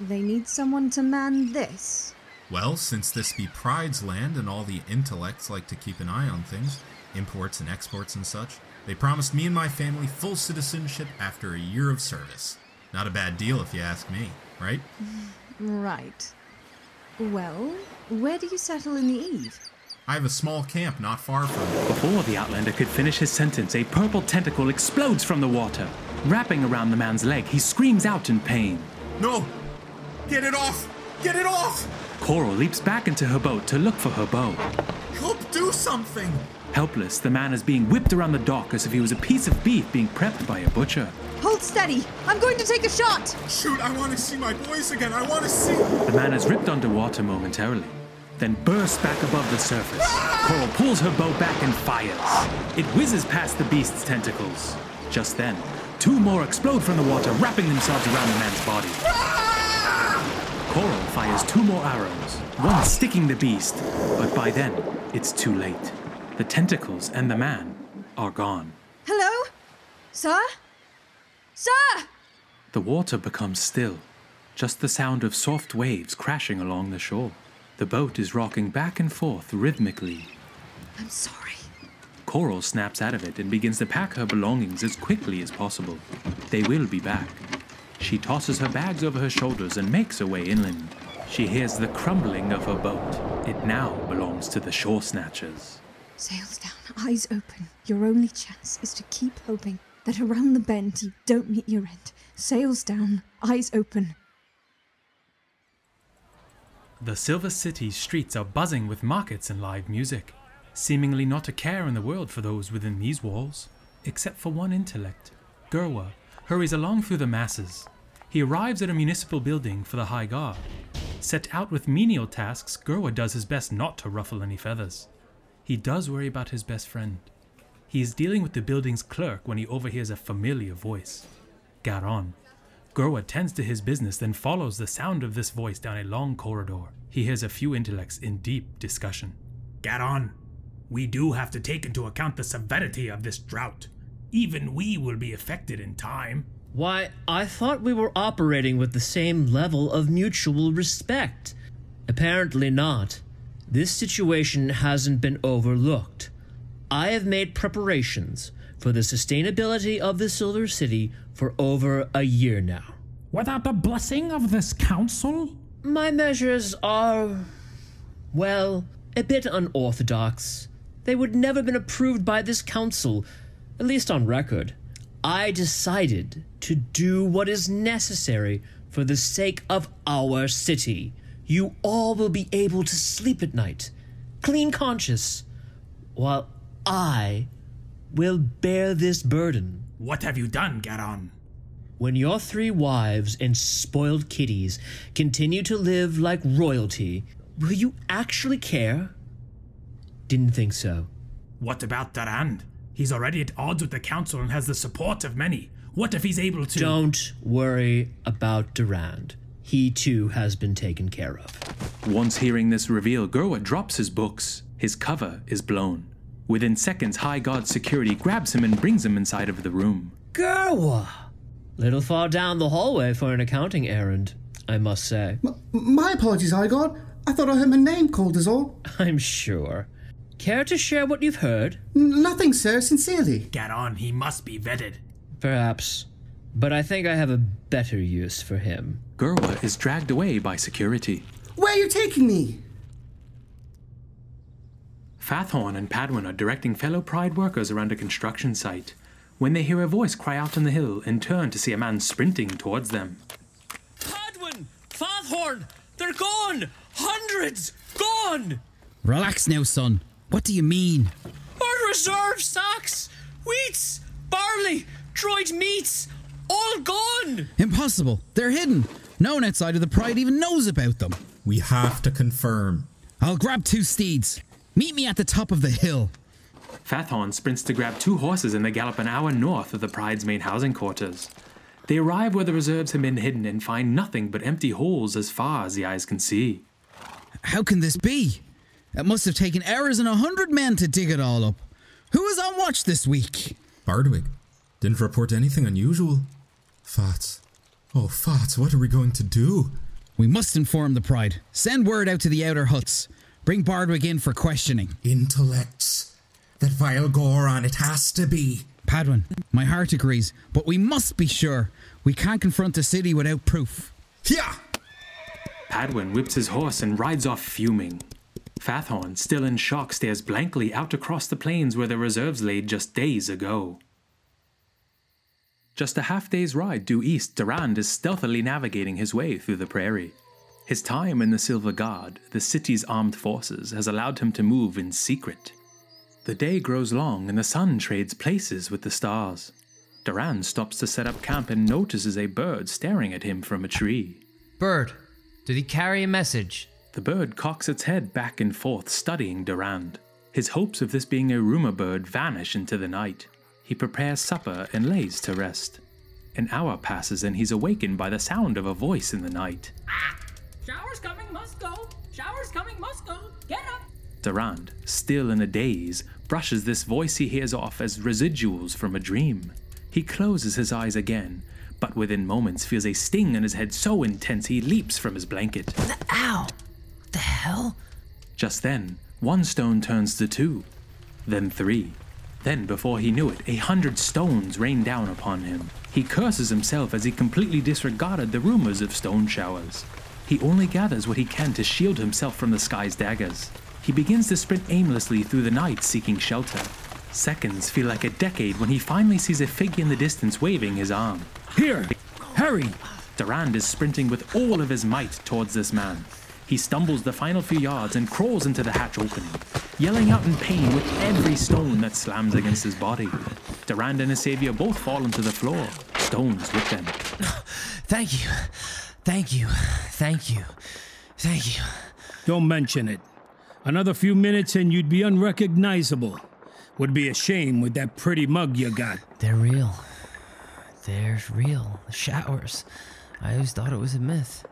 They need someone to man this. Well, since this be Pride's land and all the intellects like to keep an eye on things, imports and exports and such, they promised me and my family full citizenship after a year of service. Not a bad deal if you ask me, right? Right. Well, where do you settle in the Eve? I have a small camp not far from. Before the Outlander could finish his sentence, a purple tentacle explodes from the water. Wrapping around the man's leg, he screams out in pain. No! Get it off! Get it off! Coral leaps back into her boat to look for her bow. Help do something! Helpless, the man is being whipped around the dock as if he was a piece of beef being prepped by a butcher. Hold steady! I'm going to take a shot! Shoot, I want to see my boys again. I want to see. The man is ripped underwater momentarily, then bursts back above the surface. Coral pulls her bow back and fires. It whizzes past the beast's tentacles. Just then, two more explode from the water, wrapping themselves around the man's body. Coral fires two more arrows, one sticking the beast, but by then, it's too late. The tentacles and the man are gone. Hello? Sir? Sir! The water becomes still, just the sound of soft waves crashing along the shore. The boat is rocking back and forth rhythmically. I'm sorry. Coral snaps out of it and begins to pack her belongings as quickly as possible. They will be back. She tosses her bags over her shoulders and makes her way inland. She hears the crumbling of her boat. It now belongs to the shore snatchers. Sails down, eyes open. Your only chance is to keep hoping that around the bend you don't meet your end. Sails down, eyes open. The Silver City's streets are buzzing with markets and live music, seemingly not a care in the world for those within these walls, except for one intellect. Gerwa hurries along through the masses. He arrives at a municipal building for the High Guard. Set out with menial tasks, Gerwa does his best not to ruffle any feathers. He does worry about his best friend. He is dealing with the building's clerk when he overhears a familiar voice. Garon. Gerwa tends to his business, then follows the sound of this voice down a long corridor. He hears a few intellects in deep discussion. Get on. we do have to take into account the severity of this drought. Even we will be affected in time. Why, I thought we were operating with the same level of mutual respect. Apparently not. This situation hasn't been overlooked. I have made preparations for the sustainability of the Silver City for over a year now. Without the blessing of this council? My measures are, well, a bit unorthodox. They would never have been approved by this council, at least on record. I decided to do what is necessary for the sake of our city. You all will be able to sleep at night, clean conscious, while I will bear this burden What have you done, Garon? When your three wives and spoiled kiddies continue to live like royalty, will you actually care? Didn't think so. What about Durand? He's already at odds with the council and has the support of many. What if he's able to. Don't worry about Durand. He too has been taken care of. Once hearing this reveal, Gerwa drops his books. His cover is blown. Within seconds, High Guard security grabs him and brings him inside of the room. Gerwa! Little far down the hallway for an accounting errand, I must say. M- my apologies, High God. I thought I heard my name called is all. <laughs> I'm sure. Care to share what you've heard? N- nothing, sir, sincerely. Garon, he must be vetted. Perhaps. But I think I have a better use for him. Gerwa is dragged away by security. Where are you taking me? Fathorn and Padwin are directing fellow Pride workers around a construction site when they hear a voice cry out on the hill and turn to see a man sprinting towards them. Padwin! Fathorn! They're gone! Hundreds! Gone! Relax now, son. What do you mean? Our reserve stocks! Wheats! Barley! Dried meats! All gone! Impossible. They're hidden. No one outside of the Pride even knows about them. We have to confirm. I'll grab two steeds. Meet me at the top of the hill. Fathorn sprints to grab two horses and they gallop an hour north of the Pride's main housing quarters. They arrive where the reserves have been hidden and find nothing but empty holes as far as the eyes can see. How can this be? It must have taken hours and a hundred men to dig it all up. Who was on watch this week? Bardwig. Didn't report anything unusual. Fats. Oh, Fats, what are we going to do? We must inform the Pride. Send word out to the outer huts. Bring Bardwig in for questioning. Intellects. That vile Goron, it has to be. Padwin, my heart agrees, but we must be sure. We can't confront the city without proof. Yeah! Padwin whips his horse and rides off fuming. Fathorn, still in shock, stares blankly out across the plains where the reserves laid just days ago. Just a half day's ride due east, Durand is stealthily navigating his way through the prairie. His time in the Silver Guard, the city's armed forces, has allowed him to move in secret. The day grows long and the sun trades places with the stars. Durand stops to set up camp and notices a bird staring at him from a tree. Bird, did he carry a message? The bird cocks its head back and forth, studying Durand. His hopes of this being a rumor bird vanish into the night. He prepares supper and lays to rest. An hour passes and he's awakened by the sound of a voice in the night. Shower's coming, must go. Shower's coming, must go. Get up. Durand, still in a daze, brushes this voice he hears off as residuals from a dream. He closes his eyes again, but within moments feels a sting in his head so intense he leaps from his blanket. Ow! The hell? Just then, one stone turns to two, then three. Then, before he knew it, a hundred stones rain down upon him. He curses himself as he completely disregarded the rumors of stone showers. He only gathers what he can to shield himself from the sky's daggers. He begins to sprint aimlessly through the night seeking shelter. Seconds feel like a decade when he finally sees a figure in the distance waving his arm. Here! Hurry! Durand is sprinting with all of his might towards this man. He stumbles the final few yards and crawls into the hatch opening, yelling out in pain with every stone that slams against his body. Durand and his savior both fall onto the floor, stones with them. Thank you. Thank you. Thank you. Thank you. Don't mention it. Another few minutes and you'd be unrecognizable. Would be a shame with that pretty mug you got. They're real. They're real. The showers. I always thought it was a myth.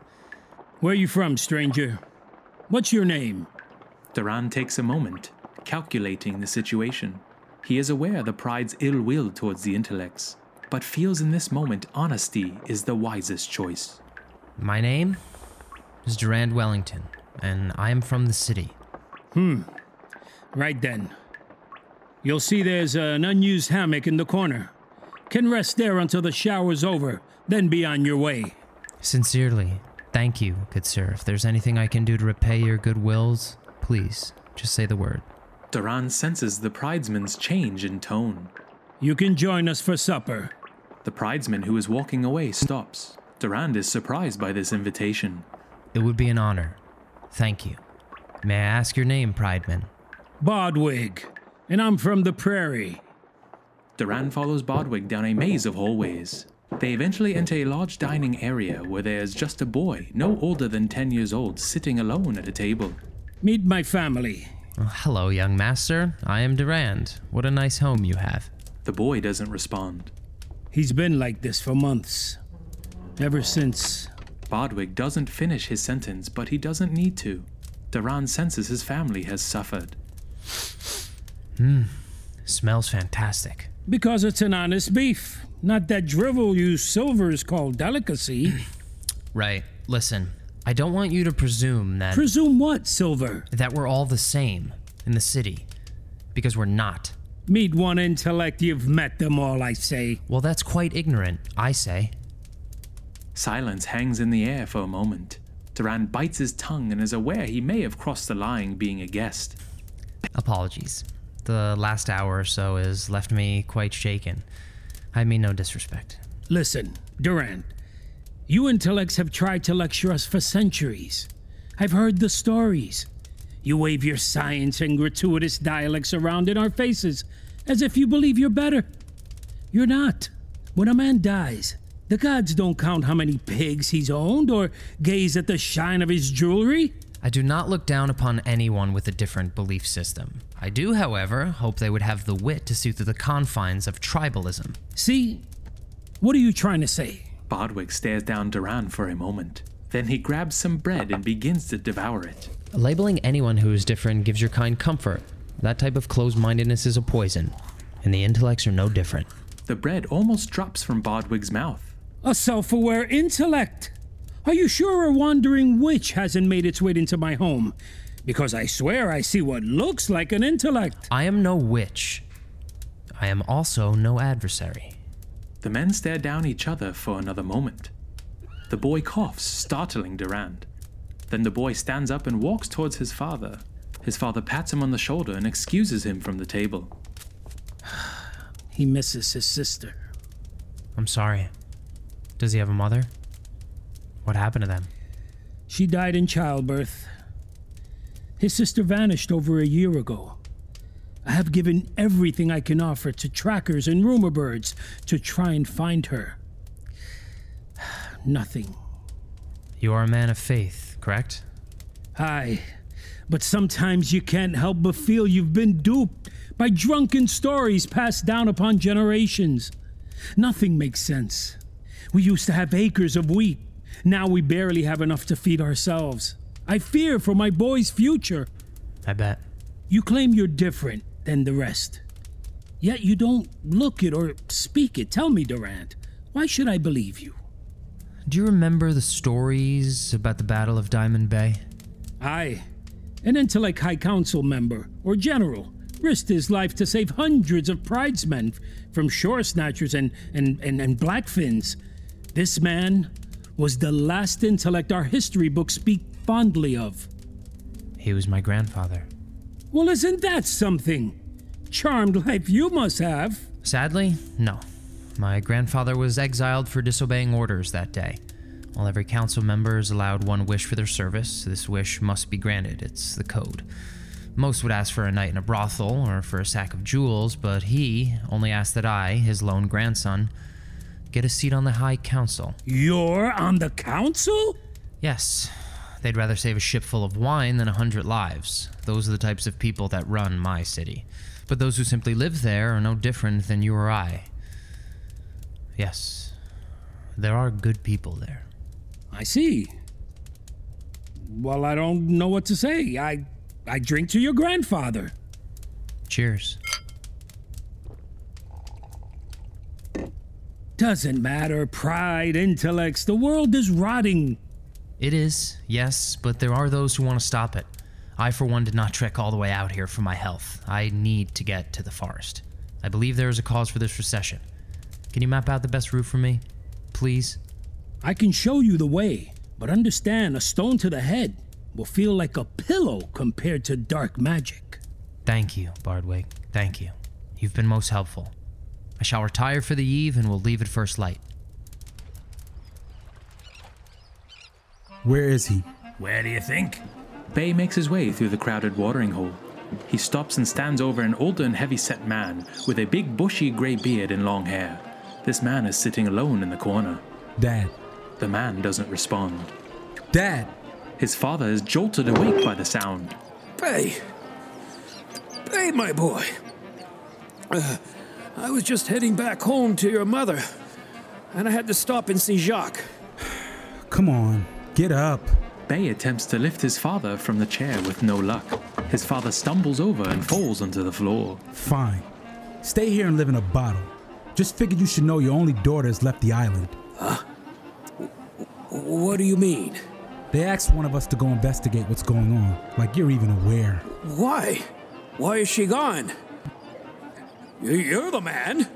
Where are you from, stranger? What's your name? Durand takes a moment, calculating the situation. He is aware the pride's ill will towards the intellects, but feels in this moment honesty is the wisest choice. My name is Durand Wellington, and I am from the city. Hmm. Right then. You'll see there's an unused hammock in the corner. Can rest there until the shower's over, then be on your way. Sincerely, thank you, good sir. If there's anything I can do to repay your good wills, please, just say the word. Durand senses the pridesman's change in tone. You can join us for supper. The pridesman who is walking away stops. Durand is surprised by this invitation. It would be an honor. Thank you. May I ask your name, Prideman? Bodwig, and I'm from the prairie. Durand follows Bodwig down a maze of hallways. They eventually enter a large dining area where there's just a boy, no older than 10 years old, sitting alone at a table. Meet my family. Oh, hello, young master. I am Durand. What a nice home you have. The boy doesn't respond. He's been like this for months. Ever since. Bodwig doesn't finish his sentence, but he doesn't need to. Durand senses his family has suffered. Mmm, smells fantastic. Because it's an honest beef, not that drivel you silvers call delicacy. <clears throat> right. Listen, I don't want you to presume that. Presume what, Silver? That we're all the same in the city. Because we're not. Meet one intellect, you've met them all, I say. Well, that's quite ignorant, I say. Silence hangs in the air for a moment. Durand bites his tongue and is aware he may have crossed the line being a guest. Apologies. The last hour or so has left me quite shaken. I mean no disrespect. Listen, Durand, you intellects have tried to lecture us for centuries. I've heard the stories. You wave your science and gratuitous dialects around in our faces as if you believe you're better. You're not. When a man dies, the gods don't count how many pigs he's owned or gaze at the shine of his jewelry. I do not look down upon anyone with a different belief system. I do, however, hope they would have the wit to see through the confines of tribalism. See? What are you trying to say? Bodwig stares down Durand for a moment. Then he grabs some bread and begins to devour it. Labeling anyone who is different gives your kind comfort. That type of closed mindedness is a poison, and the intellects are no different. The bread almost drops from Bodwig's mouth. A self aware intellect! Are you sure a wandering witch hasn't made its way into my home? Because I swear I see what looks like an intellect. I am no witch. I am also no adversary. The men stare down each other for another moment. The boy coughs, startling Durand. Then the boy stands up and walks towards his father. His father pats him on the shoulder and excuses him from the table. <sighs> he misses his sister. I'm sorry. Does he have a mother? What happened to them? She died in childbirth. His sister vanished over a year ago. I have given everything I can offer to trackers and rumor birds to try and find her. <sighs> Nothing. You are a man of faith, correct? Aye, but sometimes you can't help but feel you've been duped by drunken stories passed down upon generations. Nothing makes sense. We used to have acres of wheat. Now we barely have enough to feed ourselves. I fear for my boy's future. I bet. You claim you're different than the rest. Yet you don't look it or speak it. Tell me, Durand, why should I believe you? Do you remember the stories about the Battle of Diamond Bay? Aye. An intellect High Council member or general risked his life to save hundreds of pridesmen from shore snatchers and, and, and, and blackfins. This man was the last intellect our history books speak fondly of. He was my grandfather. Well, isn't that something? Charmed life you must have. Sadly, no. My grandfather was exiled for disobeying orders that day. While every council member is allowed one wish for their service, this wish must be granted. It's the code. Most would ask for a night in a brothel or for a sack of jewels, but he only asked that I, his lone grandson, get a seat on the High Council. You're on the council? Yes. They'd rather save a ship full of wine than a hundred lives. Those are the types of people that run my city. But those who simply live there are no different than you or I. Yes, there are good people there. I see. Well, I don't know what to say. I I drink to your grandfather. Cheers. Doesn't matter. Pride, intellects, the world is rotting. It is, yes, but there are those who want to stop it. I, for one, did not trek all the way out here for my health. I need to get to the forest. I believe there is a cause for this recession. Can you map out the best route for me? Please? I can show you the way, but understand a stone to the head will feel like a pillow compared to dark magic. Thank you, Bardwig. Thank you. You've been most helpful. I shall retire for the eve and will leave at first light. Where is he? Where do you think? Bay makes his way through the crowded watering hole. He stops and stands over an older and heavy set man with a big bushy grey beard and long hair. This man is sitting alone in the corner. Dad. The man doesn't respond. Dad. His father is jolted awake by the sound. Bay. Bay, my boy. Uh, I was just heading back home to your mother, and I had to stop and see Jacques. Come on, get up. Bay attempts to lift his father from the chair with no luck. His father stumbles over and falls onto the floor. Fine. Stay here and live in a bottle. Just figured you should know your only daughter has left the island. Huh? What do you mean? They asked one of us to go investigate what's going on, like you're even aware. Why? Why is she gone? You're the man.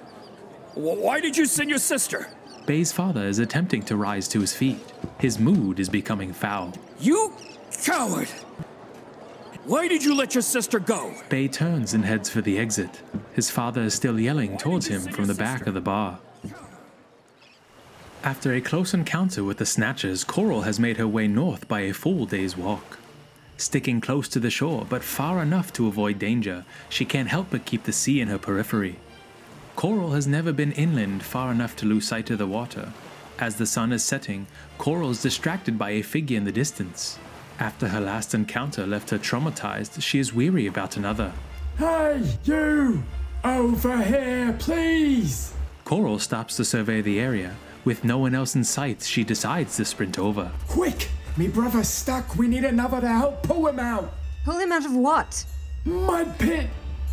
Why did you send your sister? Bay's father is attempting to rise to his feet. His mood is becoming foul. You coward! Why did you let your sister go? Bay turns and heads for the exit. His father is still yelling towards him from the back of the bar. After a close encounter with the Snatchers, Coral has made her way north by a full day's walk. Sticking close to the shore, but far enough to avoid danger, she can't help but keep the sea in her periphery. Coral has never been inland far enough to lose sight of the water. As the sun is setting, Coral is distracted by a figure in the distance. After her last encounter left her traumatized, she is weary about another. Hey, you! Over here, please! Coral stops to survey the area. With no one else in sight, she decides to sprint over. Quick! Me brother's stuck. We need another to help pull him out. Pull him out of what? Mud pit.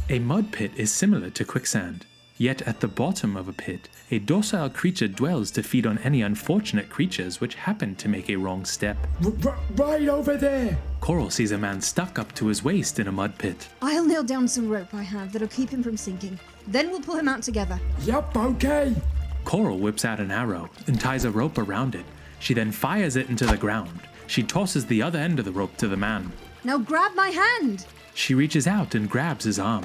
A mud pit is similar to quicksand. Yet at the bottom of a pit, a docile creature dwells to feed on any unfortunate creatures which happen to make a wrong step. R- right over there. Coral sees a man stuck up to his waist in a mud pit. I'll nail down some rope I have that'll keep him from sinking. Then we'll pull him out together. Yup, okay. Coral whips out an arrow and ties a rope around it. She then fires it into the ground. She tosses the other end of the rope to the man. Now grab my hand. She reaches out and grabs his arm.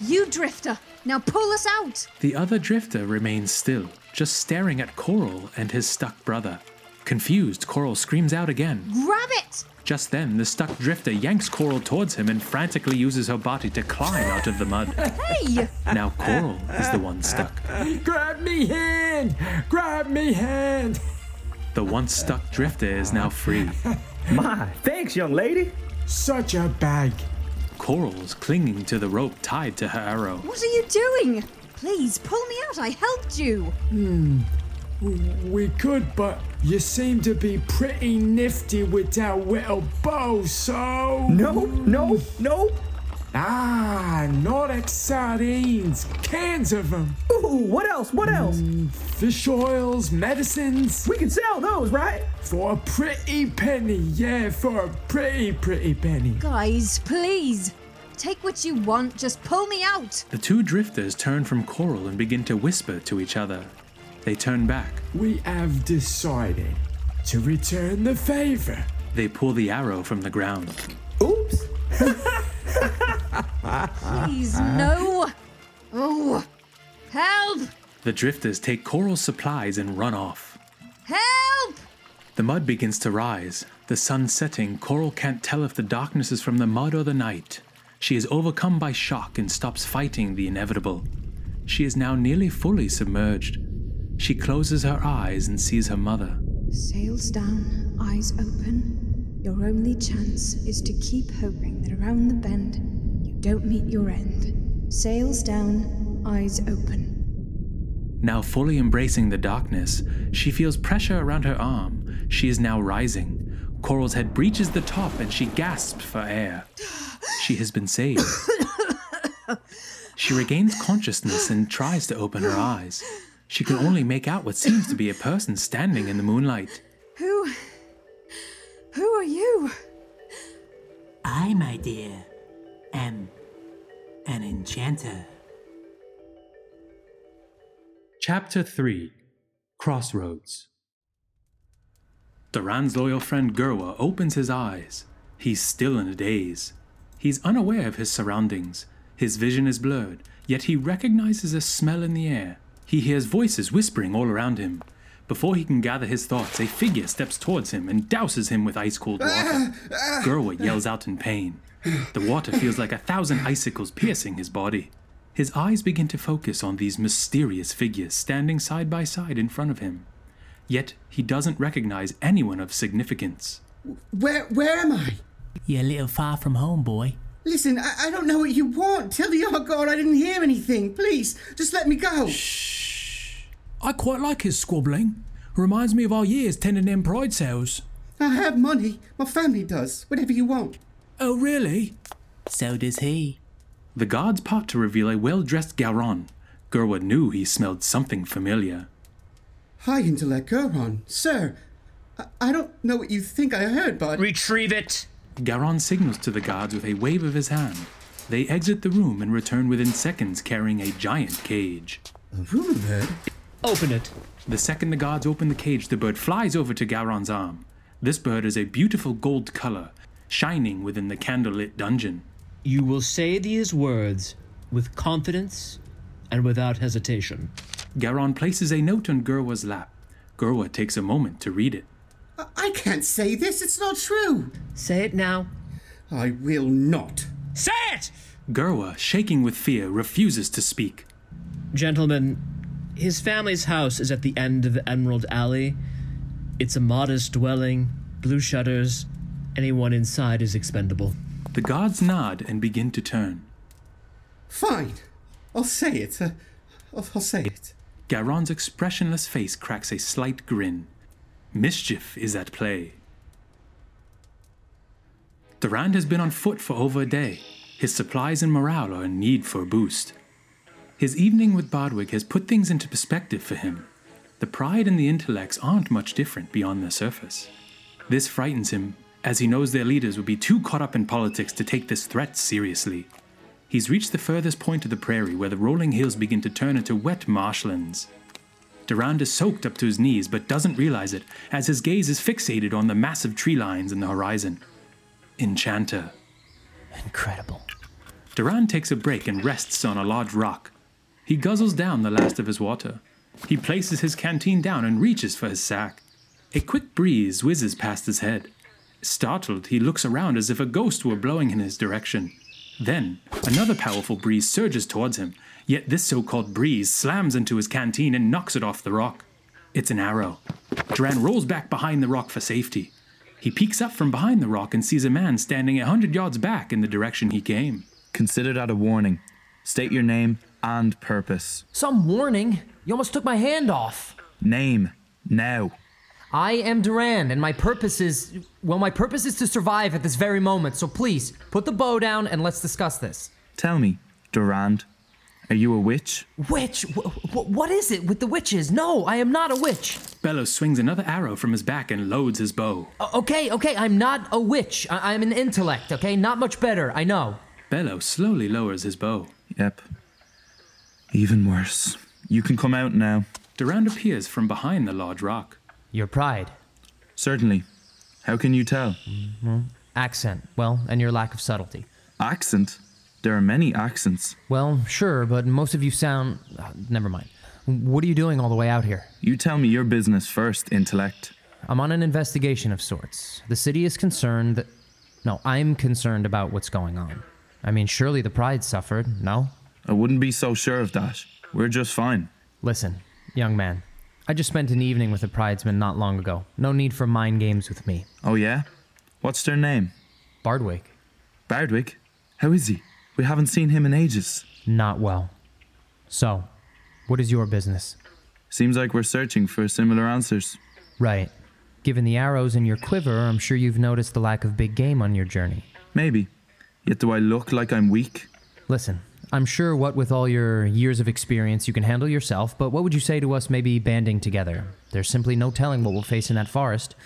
You drifter, now pull us out. The other drifter remains still, just staring at Coral and his stuck brother. Confused, Coral screams out again. Grab it! Just then, the stuck drifter yanks Coral towards him and frantically uses her body to climb out of the mud. Hey! Now Coral is the one stuck. Grab me hand! Grab me hand! The once stuck drifter is now free. <laughs> My, thanks, young lady. Such a bag. Coral's clinging to the rope tied to her arrow. What are you doing? Please pull me out. I helped you. Hmm. We could, but you seem to be pretty nifty with that little bow, so. No, no, no. Ah, Nordic sardines, cans of them. Ooh, what else? What else? Mm, fish oils, medicines. We can sell those, right? For a pretty penny, yeah, for a pretty, pretty penny. Guys, please. Take what you want, just pull me out. The two drifters turn from Coral and begin to whisper to each other. They turn back. We have decided to return the favor. They pull the arrow from the ground. Oops. <laughs> Please, no. Oh, help! The drifters take Coral's supplies and run off. Help! The mud begins to rise. The sun setting, Coral can't tell if the darkness is from the mud or the night. She is overcome by shock and stops fighting the inevitable. She is now nearly fully submerged. She closes her eyes and sees her mother. Sails down, eyes open. Your only chance is to keep hoping that around the bend you don't meet your end. Sails down, eyes open. Now fully embracing the darkness, she feels pressure around her arm. She is now rising. Coral's head breaches the top and she gasps for air. She has been saved. she regains consciousness and tries to open her eyes. She can only make out what seems to be a person standing in the moonlight. Who. Who are you? I, my dear, am an enchanter. Chapter 3 Crossroads Durand's loyal friend Gerwa opens his eyes. He's still in a daze. He's unaware of his surroundings. His vision is blurred, yet he recognizes a smell in the air. He hears voices whispering all around him. Before he can gather his thoughts, a figure steps towards him and douses him with ice cold water. Gerwa yells out in pain. The water feels like a thousand icicles piercing his body. His eyes begin to focus on these mysterious figures standing side by side in front of him. Yet he doesn't recognize anyone of significance. Where where am I? You're a little far from home, boy. Listen, I, I don't know what you want. Tell the god I didn't hear anything. Please, just let me go. I quite like his squabbling. Reminds me of our years tending them pride sales. I have money. My family does. Whatever you want. Oh, really? So does he. The guards part to reveal a well dressed Garon. Gerwa knew he smelled something familiar. High intellect Goron. Sir, I, I don't know what you think I heard, but. Retrieve it! Garon signals to the guards with a wave of his hand. They exit the room and return within seconds carrying a giant cage. A rumor bird? Open it. The second the guards open the cage, the bird flies over to Garon's arm. This bird is a beautiful gold color, shining within the candlelit dungeon. You will say these words with confidence and without hesitation. Garon places a note on Gerwa's lap. Gerwa takes a moment to read it. I, I can't say this. It's not true. Say it now. I will not. Say it! Gerwa, shaking with fear, refuses to speak. Gentlemen, his family's house is at the end of Emerald Alley. It's a modest dwelling, blue shutters. Anyone inside is expendable. The guards nod and begin to turn. Fine. I'll say it. Uh, I'll, I'll say it. Garon's expressionless face cracks a slight grin. Mischief is at play. Durand has been on foot for over a day. His supplies and morale are in need for a boost. His evening with Bardwick has put things into perspective for him. The pride and the intellects aren't much different beyond the surface. This frightens him, as he knows their leaders would be too caught up in politics to take this threat seriously. He's reached the furthest point of the prairie where the rolling hills begin to turn into wet marshlands. Durand is soaked up to his knees but doesn't realize it as his gaze is fixated on the massive tree lines in the horizon. Enchanter. Incredible. Durand takes a break and rests on a large rock. He guzzles down the last of his water. He places his canteen down and reaches for his sack. A quick breeze whizzes past his head. Startled, he looks around as if a ghost were blowing in his direction. Then, another powerful breeze surges towards him, yet this so called breeze slams into his canteen and knocks it off the rock. It's an arrow. Durand rolls back behind the rock for safety. He peeks up from behind the rock and sees a man standing a hundred yards back in the direction he came. Consider that a warning. State your name and purpose. Some warning? You almost took my hand off. Name. Now. I am Durand, and my purpose is. Well, my purpose is to survive at this very moment, so please, put the bow down and let's discuss this. Tell me, Durand, are you a witch? Witch? Wh- wh- what is it with the witches? No, I am not a witch. Bello swings another arrow from his back and loads his bow. O- okay, okay, I'm not a witch. I- I'm an intellect, okay? Not much better, I know. Bello slowly lowers his bow. Yep. Even worse. You can come out now. Durand appears from behind the large rock. Your pride. Certainly. How can you tell? Well, accent, well, and your lack of subtlety. Accent? There are many accents. Well, sure, but most of you sound. Uh, never mind. What are you doing all the way out here? You tell me your business first, intellect. I'm on an investigation of sorts. The city is concerned that. No, I'm concerned about what's going on. I mean, surely the pride suffered, no? I wouldn't be so sure of that. We're just fine. Listen, young man. I just spent an evening with a pridesman not long ago. No need for mind games with me. Oh, yeah? What's their name? Bardwick. Bardwick? How is he? We haven't seen him in ages. Not well. So, what is your business? Seems like we're searching for similar answers. Right. Given the arrows in your quiver, I'm sure you've noticed the lack of big game on your journey. Maybe. Yet do I look like I'm weak? Listen, I'm sure what with all your years of experience you can handle yourself, but what would you say to us maybe banding together? There's simply no telling what we'll face in that forest.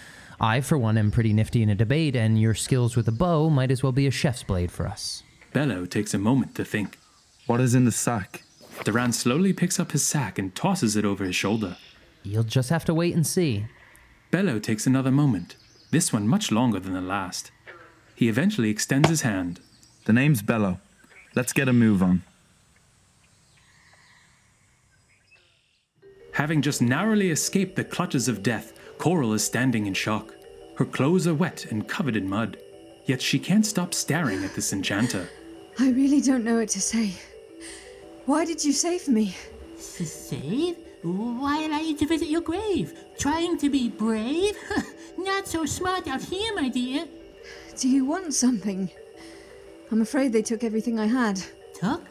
I, for one, am pretty nifty in a debate, and your skills with a bow might as well be a chef's blade for us. Bello takes a moment to think. What is in the sack? Durand slowly picks up his sack and tosses it over his shoulder. You'll just have to wait and see. Bello takes another moment, this one much longer than the last. He eventually extends his hand. The name's Bello. Let's get a move on. Having just narrowly escaped the clutches of death, Coral is standing in shock. Her clothes are wet and covered in mud. yet she can't stop staring at this enchanter. I really don't know what to say. Why did you save me? Save? Why allow you to visit your grave? Trying to be brave? <laughs> Not so smart out here, my dear. Do you want something? I'm afraid they took everything I had. Took?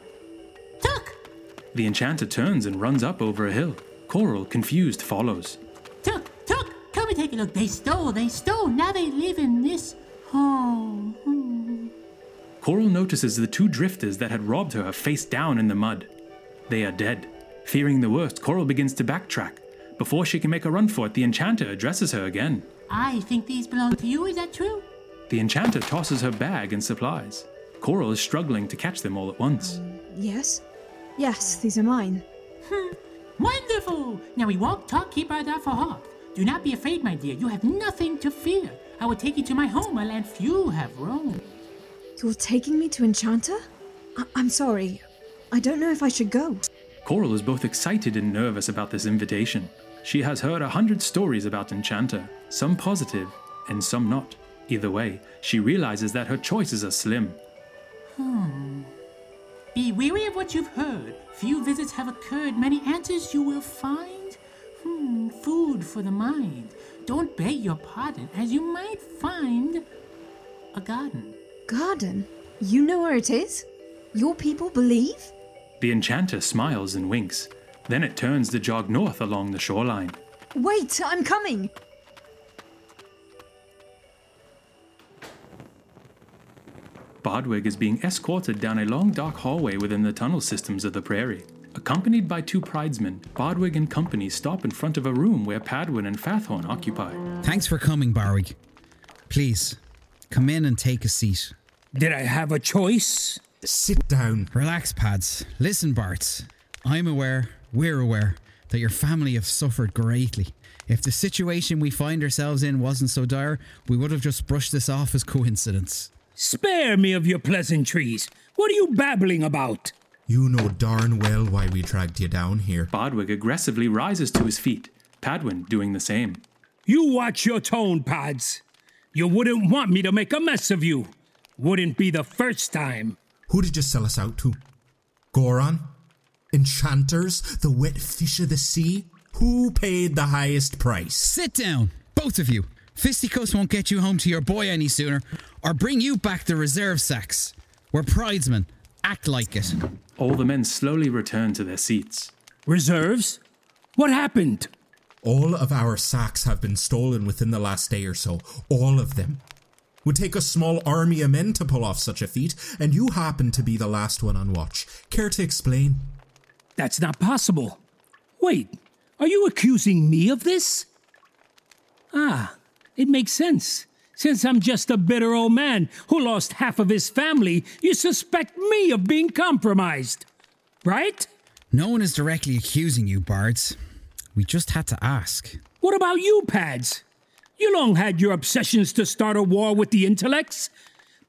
The enchanter turns and runs up over a hill. Coral, confused, follows. Took, took! Come and take a look. They stole, they stole. Now they live in this home. Hmm. Coral notices the two drifters that had robbed her are face down in the mud. They are dead. Fearing the worst, Coral begins to backtrack. Before she can make a run for it, the enchanter addresses her again. I think these belong to you, is that true? The enchanter tosses her bag and supplies. Coral is struggling to catch them all at once. Yes? Yes, these are mine. Hmm. Wonderful! Now we won't talk, keep our eye for hawk. Do not be afraid, my dear. You have nothing to fear. I will take you to my home, a land few have roamed. You're taking me to Enchanter? I- I'm sorry. I don't know if I should go. Coral is both excited and nervous about this invitation. She has heard a hundred stories about Enchanter, some positive and some not. Either way, she realizes that her choices are slim. Hmm. Be wary of what you've heard. Few visits have occurred, many answers you will find. Hmm, food for the mind. Don't beg your pardon, as you might find a garden. Garden? You know where it is? Your people believe? The enchanter smiles and winks. Then it turns to jog north along the shoreline. Wait, I'm coming! Bodwig is being escorted down a long dark hallway within the tunnel systems of the prairie. Accompanied by two pridesmen, Bodwig and company stop in front of a room where Padwin and Fathorn occupy. Thanks for coming, Barwig. Please, come in and take a seat. Did I have a choice? Sit down. Relax, Pads. Listen, Bart. I'm aware, we're aware, that your family have suffered greatly. If the situation we find ourselves in wasn't so dire, we would have just brushed this off as coincidence. Spare me of your pleasantries. What are you babbling about? You know darn well why we dragged you down here. Bodwig aggressively rises to his feet, Padwin doing the same. You watch your tone, Pads. You wouldn't want me to make a mess of you. Wouldn't be the first time. Who did you sell us out to? Goron? Enchanters? The wet fish of the sea? Who paid the highest price? Sit down, both of you. Fisticuffs won't get you home to your boy any sooner, or bring you back the reserve sacks. We're pridesmen. Act like it. All the men slowly return to their seats. Reserves? What happened? All of our sacks have been stolen within the last day or so. All of them. Would take a small army of men to pull off such a feat, and you happen to be the last one on watch. Care to explain? That's not possible. Wait, are you accusing me of this? Ah, it makes sense. Since I'm just a bitter old man who lost half of his family, you suspect me of being compromised. Right? No one is directly accusing you, Bards. We just had to ask. What about you, Pads? You long had your obsessions to start a war with the intellects.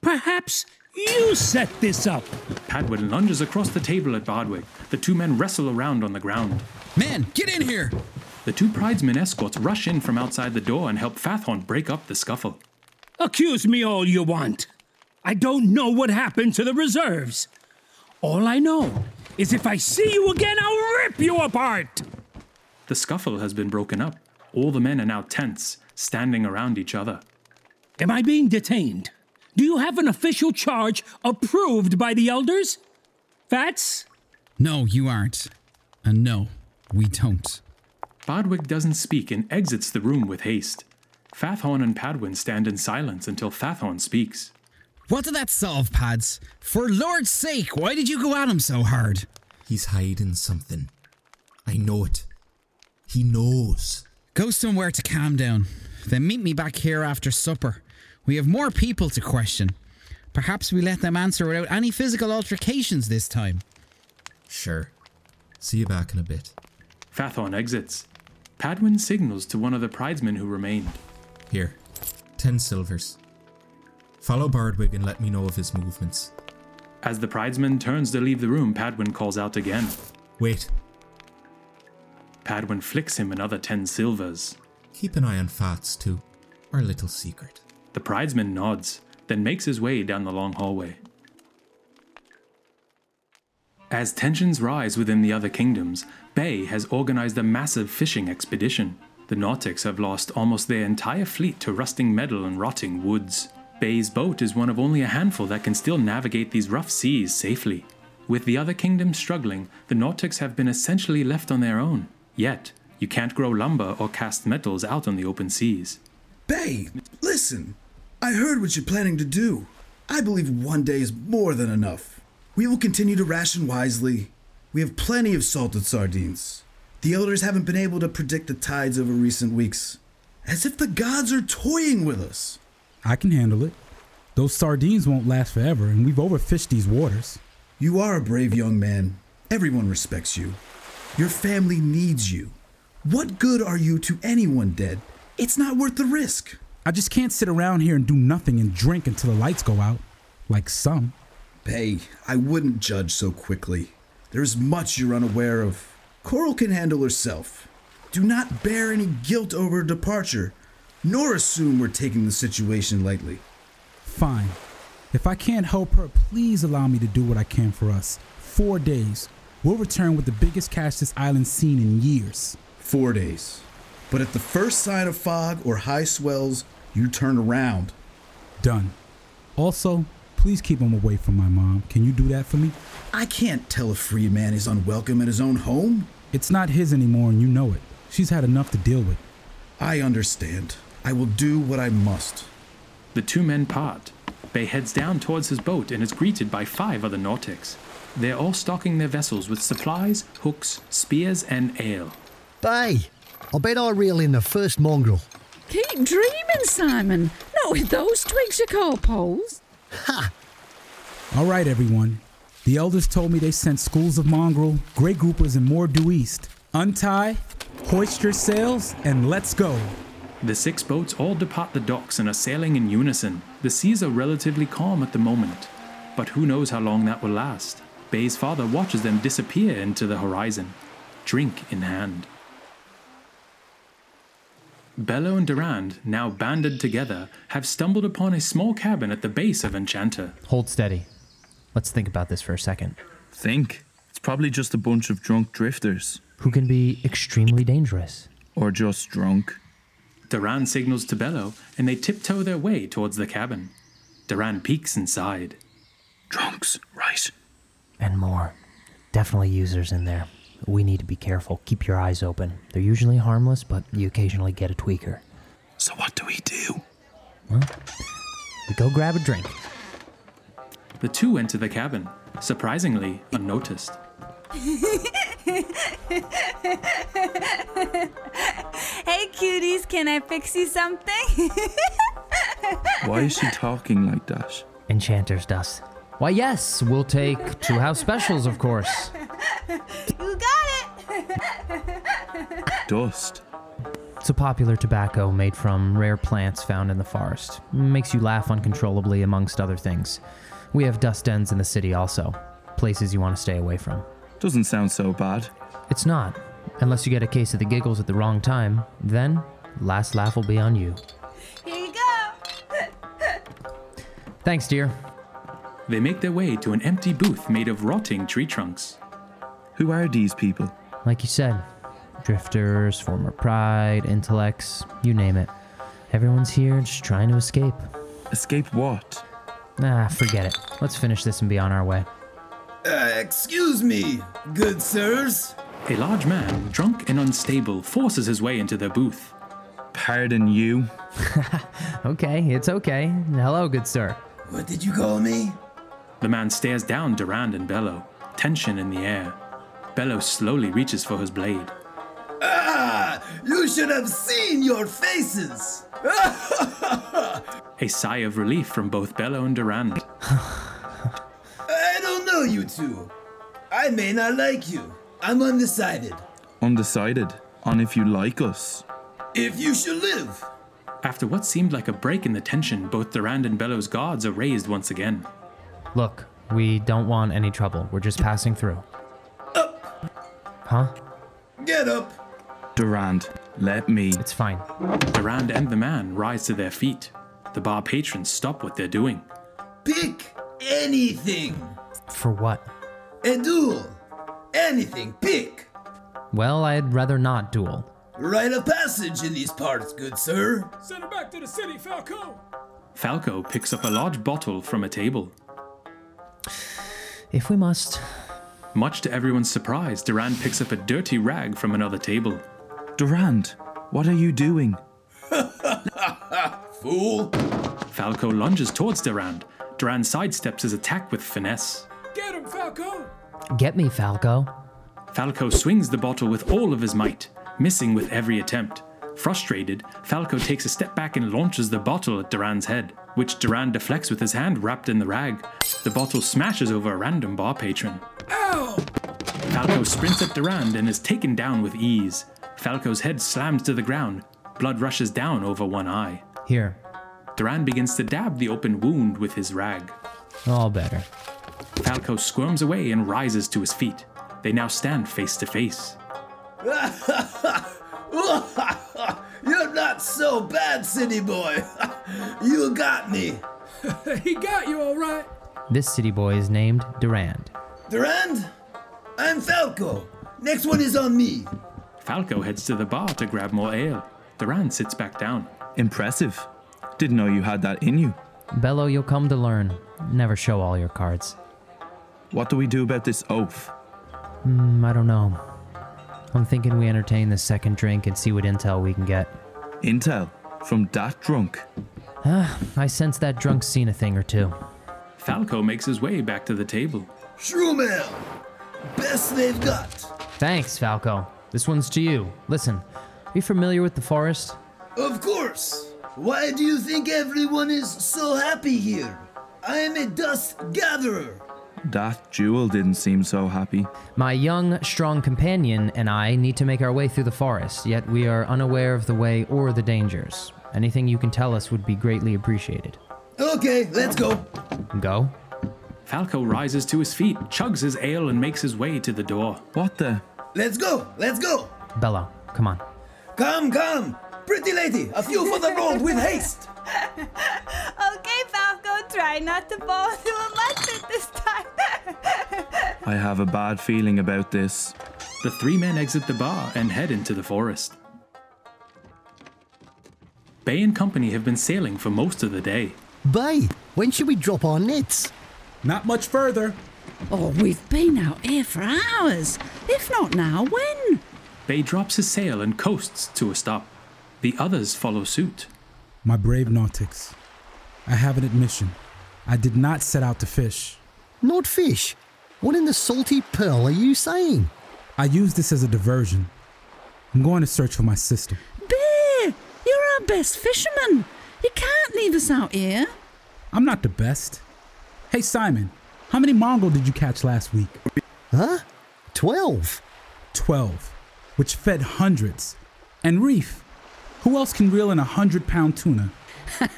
Perhaps you set this up. Padwin lunges across the table at Bodwig. The two men wrestle around on the ground. Man, get in here! The two pridesmen escorts rush in from outside the door and help Fathorn break up the scuffle. Accuse me all you want. I don't know what happened to the reserves. All I know is if I see you again, I'll rip you apart. The scuffle has been broken up. All the men are now tense, standing around each other. Am I being detained? Do you have an official charge approved by the elders? Fats? No, you aren't. And no, we don't. Bodwig doesn't speak and exits the room with haste. Fathorn and Padwin stand in silence until Fathorn speaks. What did that solve, Pads? For Lord's sake, why did you go at him so hard? He's hiding something. I know it. He knows. Go somewhere to calm down. Then meet me back here after supper. We have more people to question. Perhaps we let them answer without any physical altercations this time. Sure. See you back in a bit. Fathorn exits. Padwin signals to one of the pridesmen who remained. Here, ten silvers. Follow Bardwig and let me know of his movements. As the pridesman turns to leave the room, Padwin calls out again. Wait. Padwin flicks him another ten silvers. Keep an eye on Fats, too. Our little secret. The pridesman nods. then makes his way down the long hallway. As tensions rise within the other kingdoms, Bay has organized a massive fishing expedition. The Nautics have lost almost their entire fleet to rusting metal and rotting woods. Bay's boat is one of only a handful that can still navigate these rough seas safely. With the other kingdoms struggling, the Nautics have been essentially left on their own. Yet, you can't grow lumber or cast metals out on the open seas. Bay, listen. I heard what you're planning to do. I believe one day is more than enough. We will continue to ration wisely. We have plenty of salted sardines. The elders haven't been able to predict the tides over recent weeks. As if the gods are toying with us. I can handle it. Those sardines won't last forever, and we've overfished these waters. You are a brave young man. Everyone respects you. Your family needs you. What good are you to anyone dead? It's not worth the risk. I just can't sit around here and do nothing and drink until the lights go out, like some. Bay, I wouldn't judge so quickly. There's much you're unaware of. Coral can handle herself. Do not bear any guilt over her departure, nor assume we're taking the situation lightly. Fine. If I can't help her, please allow me to do what I can for us. Four days. We'll return with the biggest cash this island's seen in years. Four days. But at the first sign of fog or high swells, you turn around. Done. Also, please keep him away from my mom. Can you do that for me? I can't tell a free man is unwelcome at his own home. It's not his anymore, and you know it. She's had enough to deal with. I understand. I will do what I must. The two men part. Bay heads down towards his boat and is greeted by five other Nautics. They're all stocking their vessels with supplies, hooks, spears, and ale. Bay, I bet I reel in the first mongrel. Keep dreaming, Simon. Not with those twigs you call poles. Ha! All right, everyone. The elders told me they sent schools of mongrel, grey groupers, and more due east. Untie, hoist your sails, and let's go. The six boats all depart the docks and are sailing in unison. The seas are relatively calm at the moment, but who knows how long that will last. Bay's father watches them disappear into the horizon, drink in hand. Bello and Durand, now banded together, have stumbled upon a small cabin at the base of Enchanter. Hold steady. Let's think about this for a second. Think? It's probably just a bunch of drunk drifters. Who can be extremely dangerous. Or just drunk. Durand signals to Bello, and they tiptoe their way towards the cabin. Durand peeks inside. Drunks, right? And more. Definitely users in there. We need to be careful. Keep your eyes open. They're usually harmless, but you occasionally get a tweaker. So what do we do? Well, we go grab a drink. The two enter the cabin, surprisingly unnoticed. hey, cuties, can I fix you something? <laughs> Why is she talking like that? Enchanter's dust. Why, yes, we'll take two house specials, of course. you got it! Dust. It's a popular tobacco made from rare plants found in the forest. Makes you laugh uncontrollably, amongst other things. We have dust dens in the city also, places you want to stay away from. Doesn't sound so bad. It's not, unless you get a case of the giggles at the wrong time. Then, last laugh will be on you. Here you go! <laughs> Thanks, dear. They make their way to an empty booth made of rotting tree trunks. Who are these people? Like you said, drifters, former pride, intellects, you name it. Everyone's here just trying to escape. Escape what? Ah, forget it. Let's finish this and be on our way. Uh, excuse me, good sirs. A large man, drunk and unstable, forces his way into their booth. Pardon you? <laughs> okay, it's okay. Hello, good sir. What did you call me? The man stares down Durand and Bello, tension in the air. Bello slowly reaches for his blade. Ah! You should have seen your faces! <laughs> A sigh of relief from both Bello and Durand. I don't know you two. I may not like you. I'm undecided. Undecided on if you like us. If you should live. After what seemed like a break in the tension, both Durand and Bello's guards are raised once again. Look, we don't want any trouble. We're just passing through. Up. Huh? Get up. Durand, let me. It's fine. Durand and the man rise to their feet. The bar patrons stop what they're doing. Pick anything. For what? A duel. Anything. Pick. Well, I'd rather not duel. Rite of passage in these parts, good sir. Send him back to the city, Falco. Falco picks up a large bottle from a table. If we must. Much to everyone's surprise, Durand picks up a dirty rag from another table. Durand, what are you doing? <laughs> Fool. Falco lunges towards Durand. Durand sidesteps his attack with finesse. Get him, Falco. Get me, Falco. Falco swings the bottle with all of his might, missing with every attempt. Frustrated, Falco takes a step back and launches the bottle at Durand's head, which Durand deflects with his hand wrapped in the rag. The bottle smashes over a random bar patron. Ow! Falco sprints at Durand and is taken down with ease. Falco's head slams to the ground. Blood rushes down over one eye. Here. Durand begins to dab the open wound with his rag. All better. Falco squirms away and rises to his feet. They now stand face to face. <laughs> You're not so bad, city boy. <laughs> you got me. <laughs> he got you all right. This city boy is named Durand. Durand, I'm Falco. Next one is on me. Falco heads to the bar to grab more ale. Durand sits back down. Impressive. Didn't know you had that in you. Bello, you'll come to learn. Never show all your cards. What do we do about this oath? Hmm, I don't know. I'm thinking we entertain the second drink and see what intel we can get. Intel? From that drunk? Ah, I sense that drunk's seen a thing or two. Falco makes his way back to the table. Shrumel, best they've got. Thanks, Falco. This one's to you. Listen, are you familiar with the forest? Of course. Why do you think everyone is so happy here? I am a dust gatherer. That jewel didn't seem so happy. My young, strong companion and I need to make our way through the forest, yet we are unaware of the way or the dangers. Anything you can tell us would be greatly appreciated. Okay, let's go. Go? Falco rises to his feet, chugs his ale, and makes his way to the door. What the? Let's go, let's go. Bello, come on. Come, come. Pretty lady, a few for the road with haste. <laughs> okay, Falco, try not to fall into a mud pit this time. <laughs> I have a bad feeling about this. The three men exit the bar and head into the forest. Bay and company have been sailing for most of the day. Bay, when should we drop our nets? Not much further. Oh, we've been out here for hours. If not now, when? Bay drops his sail and coasts to a stop. The others follow suit. My brave nautics, I have an admission. I did not set out to fish. Not fish? What in the salty pearl are you saying? I use this as a diversion. I'm going to search for my sister. Bear, you're our best fisherman. You can't leave us out here. I'm not the best. Hey, Simon, how many mongrel did you catch last week? Huh? Twelve. Twelve, which fed hundreds. And Reef, who else can reel in a hundred pound tuna?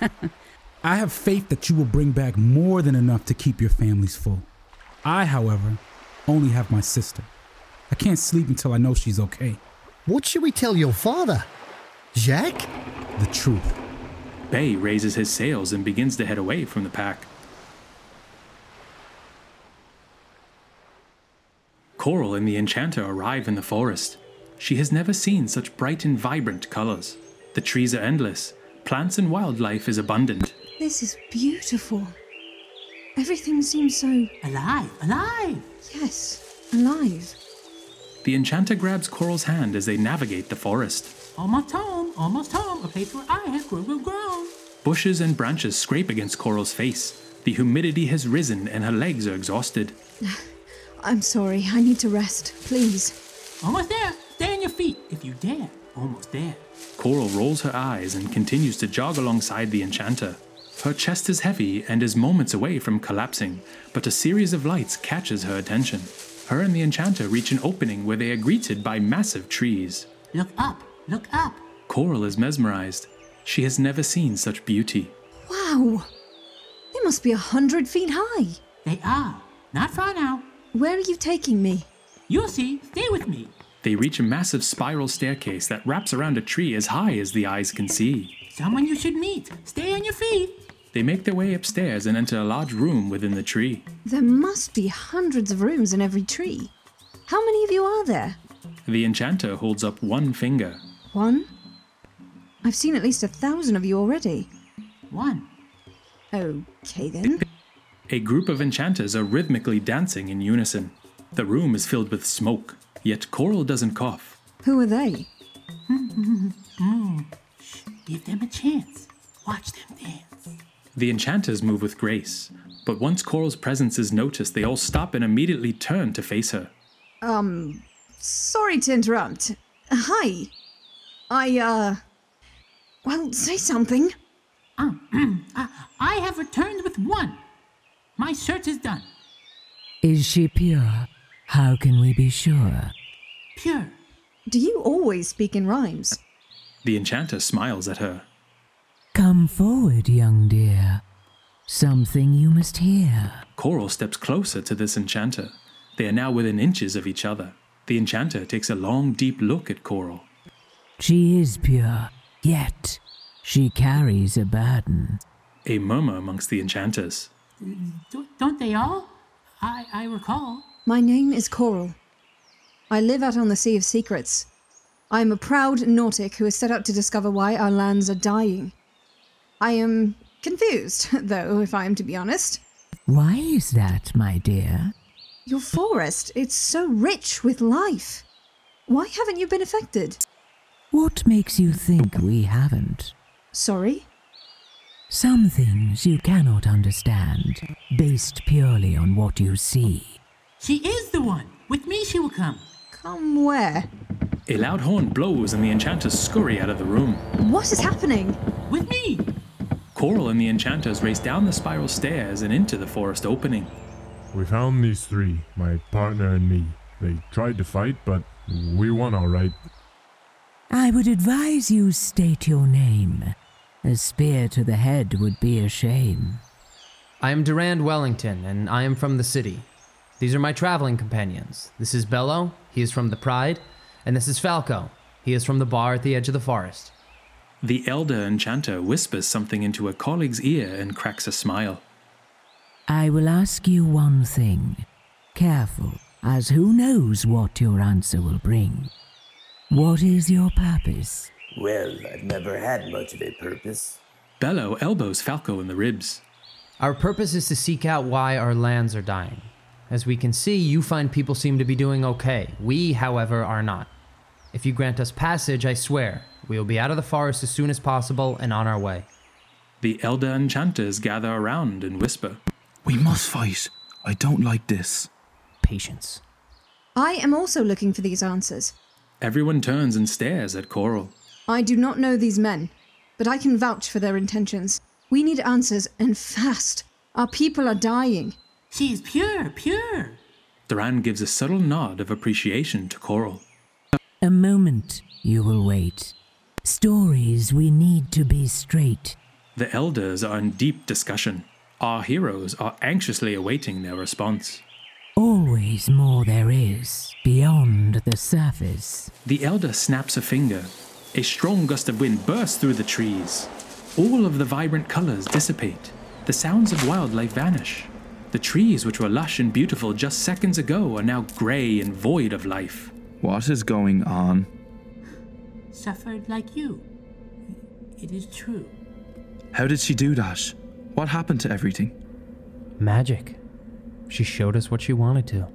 <laughs> I have faith that you will bring back more than enough to keep your families full. I, however, only have my sister. I can't sleep until I know she's okay. What should we tell your father? Jack? The truth. Bay raises his sails and begins to head away from the pack. Coral and the Enchanter arrive in the forest. She has never seen such bright and vibrant colors. The trees are endless, plants and wildlife is abundant. This is beautiful. Everything seems so. Alive, alive! Yes, alive. The Enchanter grabs Coral's hand as they navigate the forest. Almost home, almost home, a place where I have grown, grown, grown. Bushes and branches scrape against Coral's face. The humidity has risen and her legs are exhausted. <sighs> I'm sorry, I need to rest. Please. Almost there. Stay on your feet if you dare. Almost there. Coral rolls her eyes and continues to jog alongside the Enchanter. Her chest is heavy and is moments away from collapsing, but a series of lights catches her attention. Her and the Enchanter reach an opening where they are greeted by massive trees. Look up, look up. Coral is mesmerized. She has never seen such beauty. Wow! They must be a hundred feet high. They are. Not far now. Where are you taking me? You'll see. Stay with me. They reach a massive spiral staircase that wraps around a tree as high as the eyes can see. Someone you should meet. Stay on your feet. They make their way upstairs and enter a large room within the tree. There must be hundreds of rooms in every tree. How many of you are there? The enchanter holds up one finger. One? I've seen at least a thousand of you already. One. Okay then. A group of enchanters are rhythmically dancing in unison. The room is filled with smoke, yet Coral doesn't cough. Who are they? Mm, shh, Give them a chance. Watch them dance. The enchanters move with grace, but once Coral's presence is noticed, they all stop and immediately turn to face her. Um, sorry to interrupt. Hi. I, uh. Well, say something. Um, I, I have returned with one. My search is done. Is she pure? How can we be sure? Pure. Do you always speak in rhymes? The enchanter smiles at her. Come forward, young dear. Something you must hear. Coral steps closer to this enchanter. They are now within inches of each other. The enchanter takes a long, deep look at Coral. She is pure, yet she carries a burden. A murmur amongst the enchanters. Do, don't they all? I, I recall. My name is Coral. I live out on the Sea of Secrets. I am a proud Nautic who has set out to discover why our lands are dying. I am confused, <laughs> though, if I am to be honest. Why is that, my dear? Your forest, it's so rich with life. Why haven't you been affected? What makes you think we haven't? Sorry? Some things you cannot understand, based purely on what you see. She is the one. With me, she will come. Come where? A loud horn blows and the enchanters scurry out of the room. What is happening? With me! Coral and the enchanters race down the spiral stairs and into the forest opening. We found these three, my partner and me. They tried to fight, but we won all right. I would advise you state your name. A spear to the head would be a shame. I am Durand Wellington, and I am from the city. These are my traveling companions. This is Bello, he is from the Pride, and this is Falco, he is from the bar at the edge of the forest. The elder enchanter whispers something into a colleague's ear and cracks a smile. I will ask you one thing. Careful, as who knows what your answer will bring. What is your purpose? Well, I've never had much of a purpose. Bello elbows Falco in the ribs. Our purpose is to seek out why our lands are dying. As we can see, you find people seem to be doing okay. We, however, are not. If you grant us passage, I swear, we will be out of the forest as soon as possible and on our way. The elder enchanters gather around and whisper. We must fight. I don't like this. Patience. I am also looking for these answers. Everyone turns and stares at Coral. I do not know these men, but I can vouch for their intentions. We need answers, and fast. Our people are dying. She is pure, pure. Durand gives a subtle nod of appreciation to Coral. A moment, you will wait. Stories we need to be straight. The elders are in deep discussion. Our heroes are anxiously awaiting their response. Always more there is beyond the surface. The elder snaps a finger. A strong gust of wind bursts through the trees. All of the vibrant colors dissipate. The sounds of wildlife vanish. The trees, which were lush and beautiful just seconds ago, are now gray and void of life. What is going on? Suffered like you. It is true. How did she do that? What happened to everything? Magic. She showed us what she wanted to.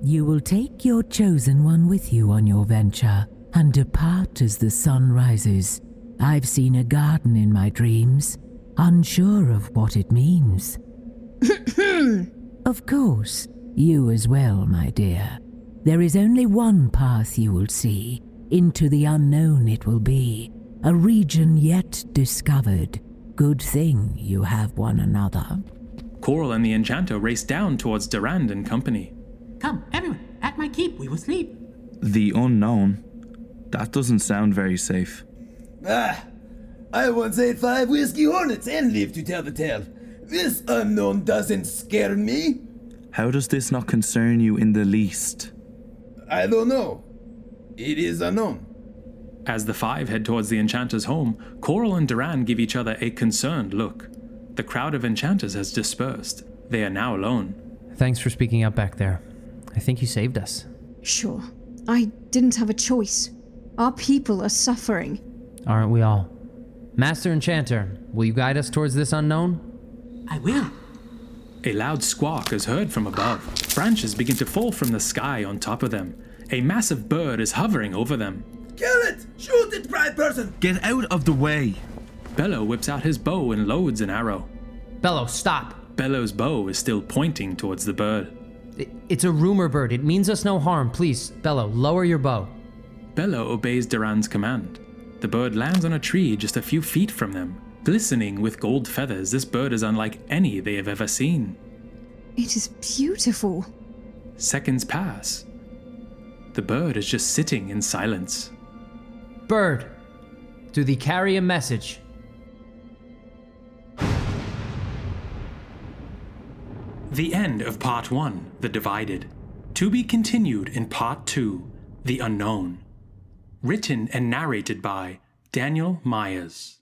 You will take your chosen one with you on your venture and depart as the sun rises. I've seen a garden in my dreams, unsure of what it means. <coughs> of course, you as well, my dear. There is only one path you will see. Into the unknown it will be. A region yet discovered. Good thing you have one another. Coral and the enchanter race down towards Durand and company. Come, everyone, at my keep, we will sleep. The unknown? That doesn't sound very safe. Ah, I once ate five whiskey hornets and lived to tell the tale. This unknown doesn't scare me. How does this not concern you in the least? I don't know. It is unknown. As the five head towards the enchanter's home, Coral and Durand give each other a concerned look. The crowd of enchanters has dispersed. They are now alone. Thanks for speaking up back there. I think you saved us. Sure. I didn't have a choice. Our people are suffering. Aren't we all? Master Enchanter, will you guide us towards this unknown? I will. A loud squawk is heard from above. Branches begin to fall from the sky on top of them. A massive bird is hovering over them. Kill it! Shoot it, pride person! Get out of the way! Bello whips out his bow and loads an arrow. Bello, stop! Bello's bow is still pointing towards the bird. I- It's a rumor bird. It means us no harm. Please, Bello, lower your bow. Bello obeys Durand's command. The bird lands on a tree just a few feet from them. Glistening with gold feathers, this bird is unlike any they have ever seen. It is beautiful. Seconds pass. The bird is just sitting in silence. Bird, do thee carry a message? The end of Part 1, The Divided. To be continued in Part 2, The Unknown. Written and narrated by Daniel Myers.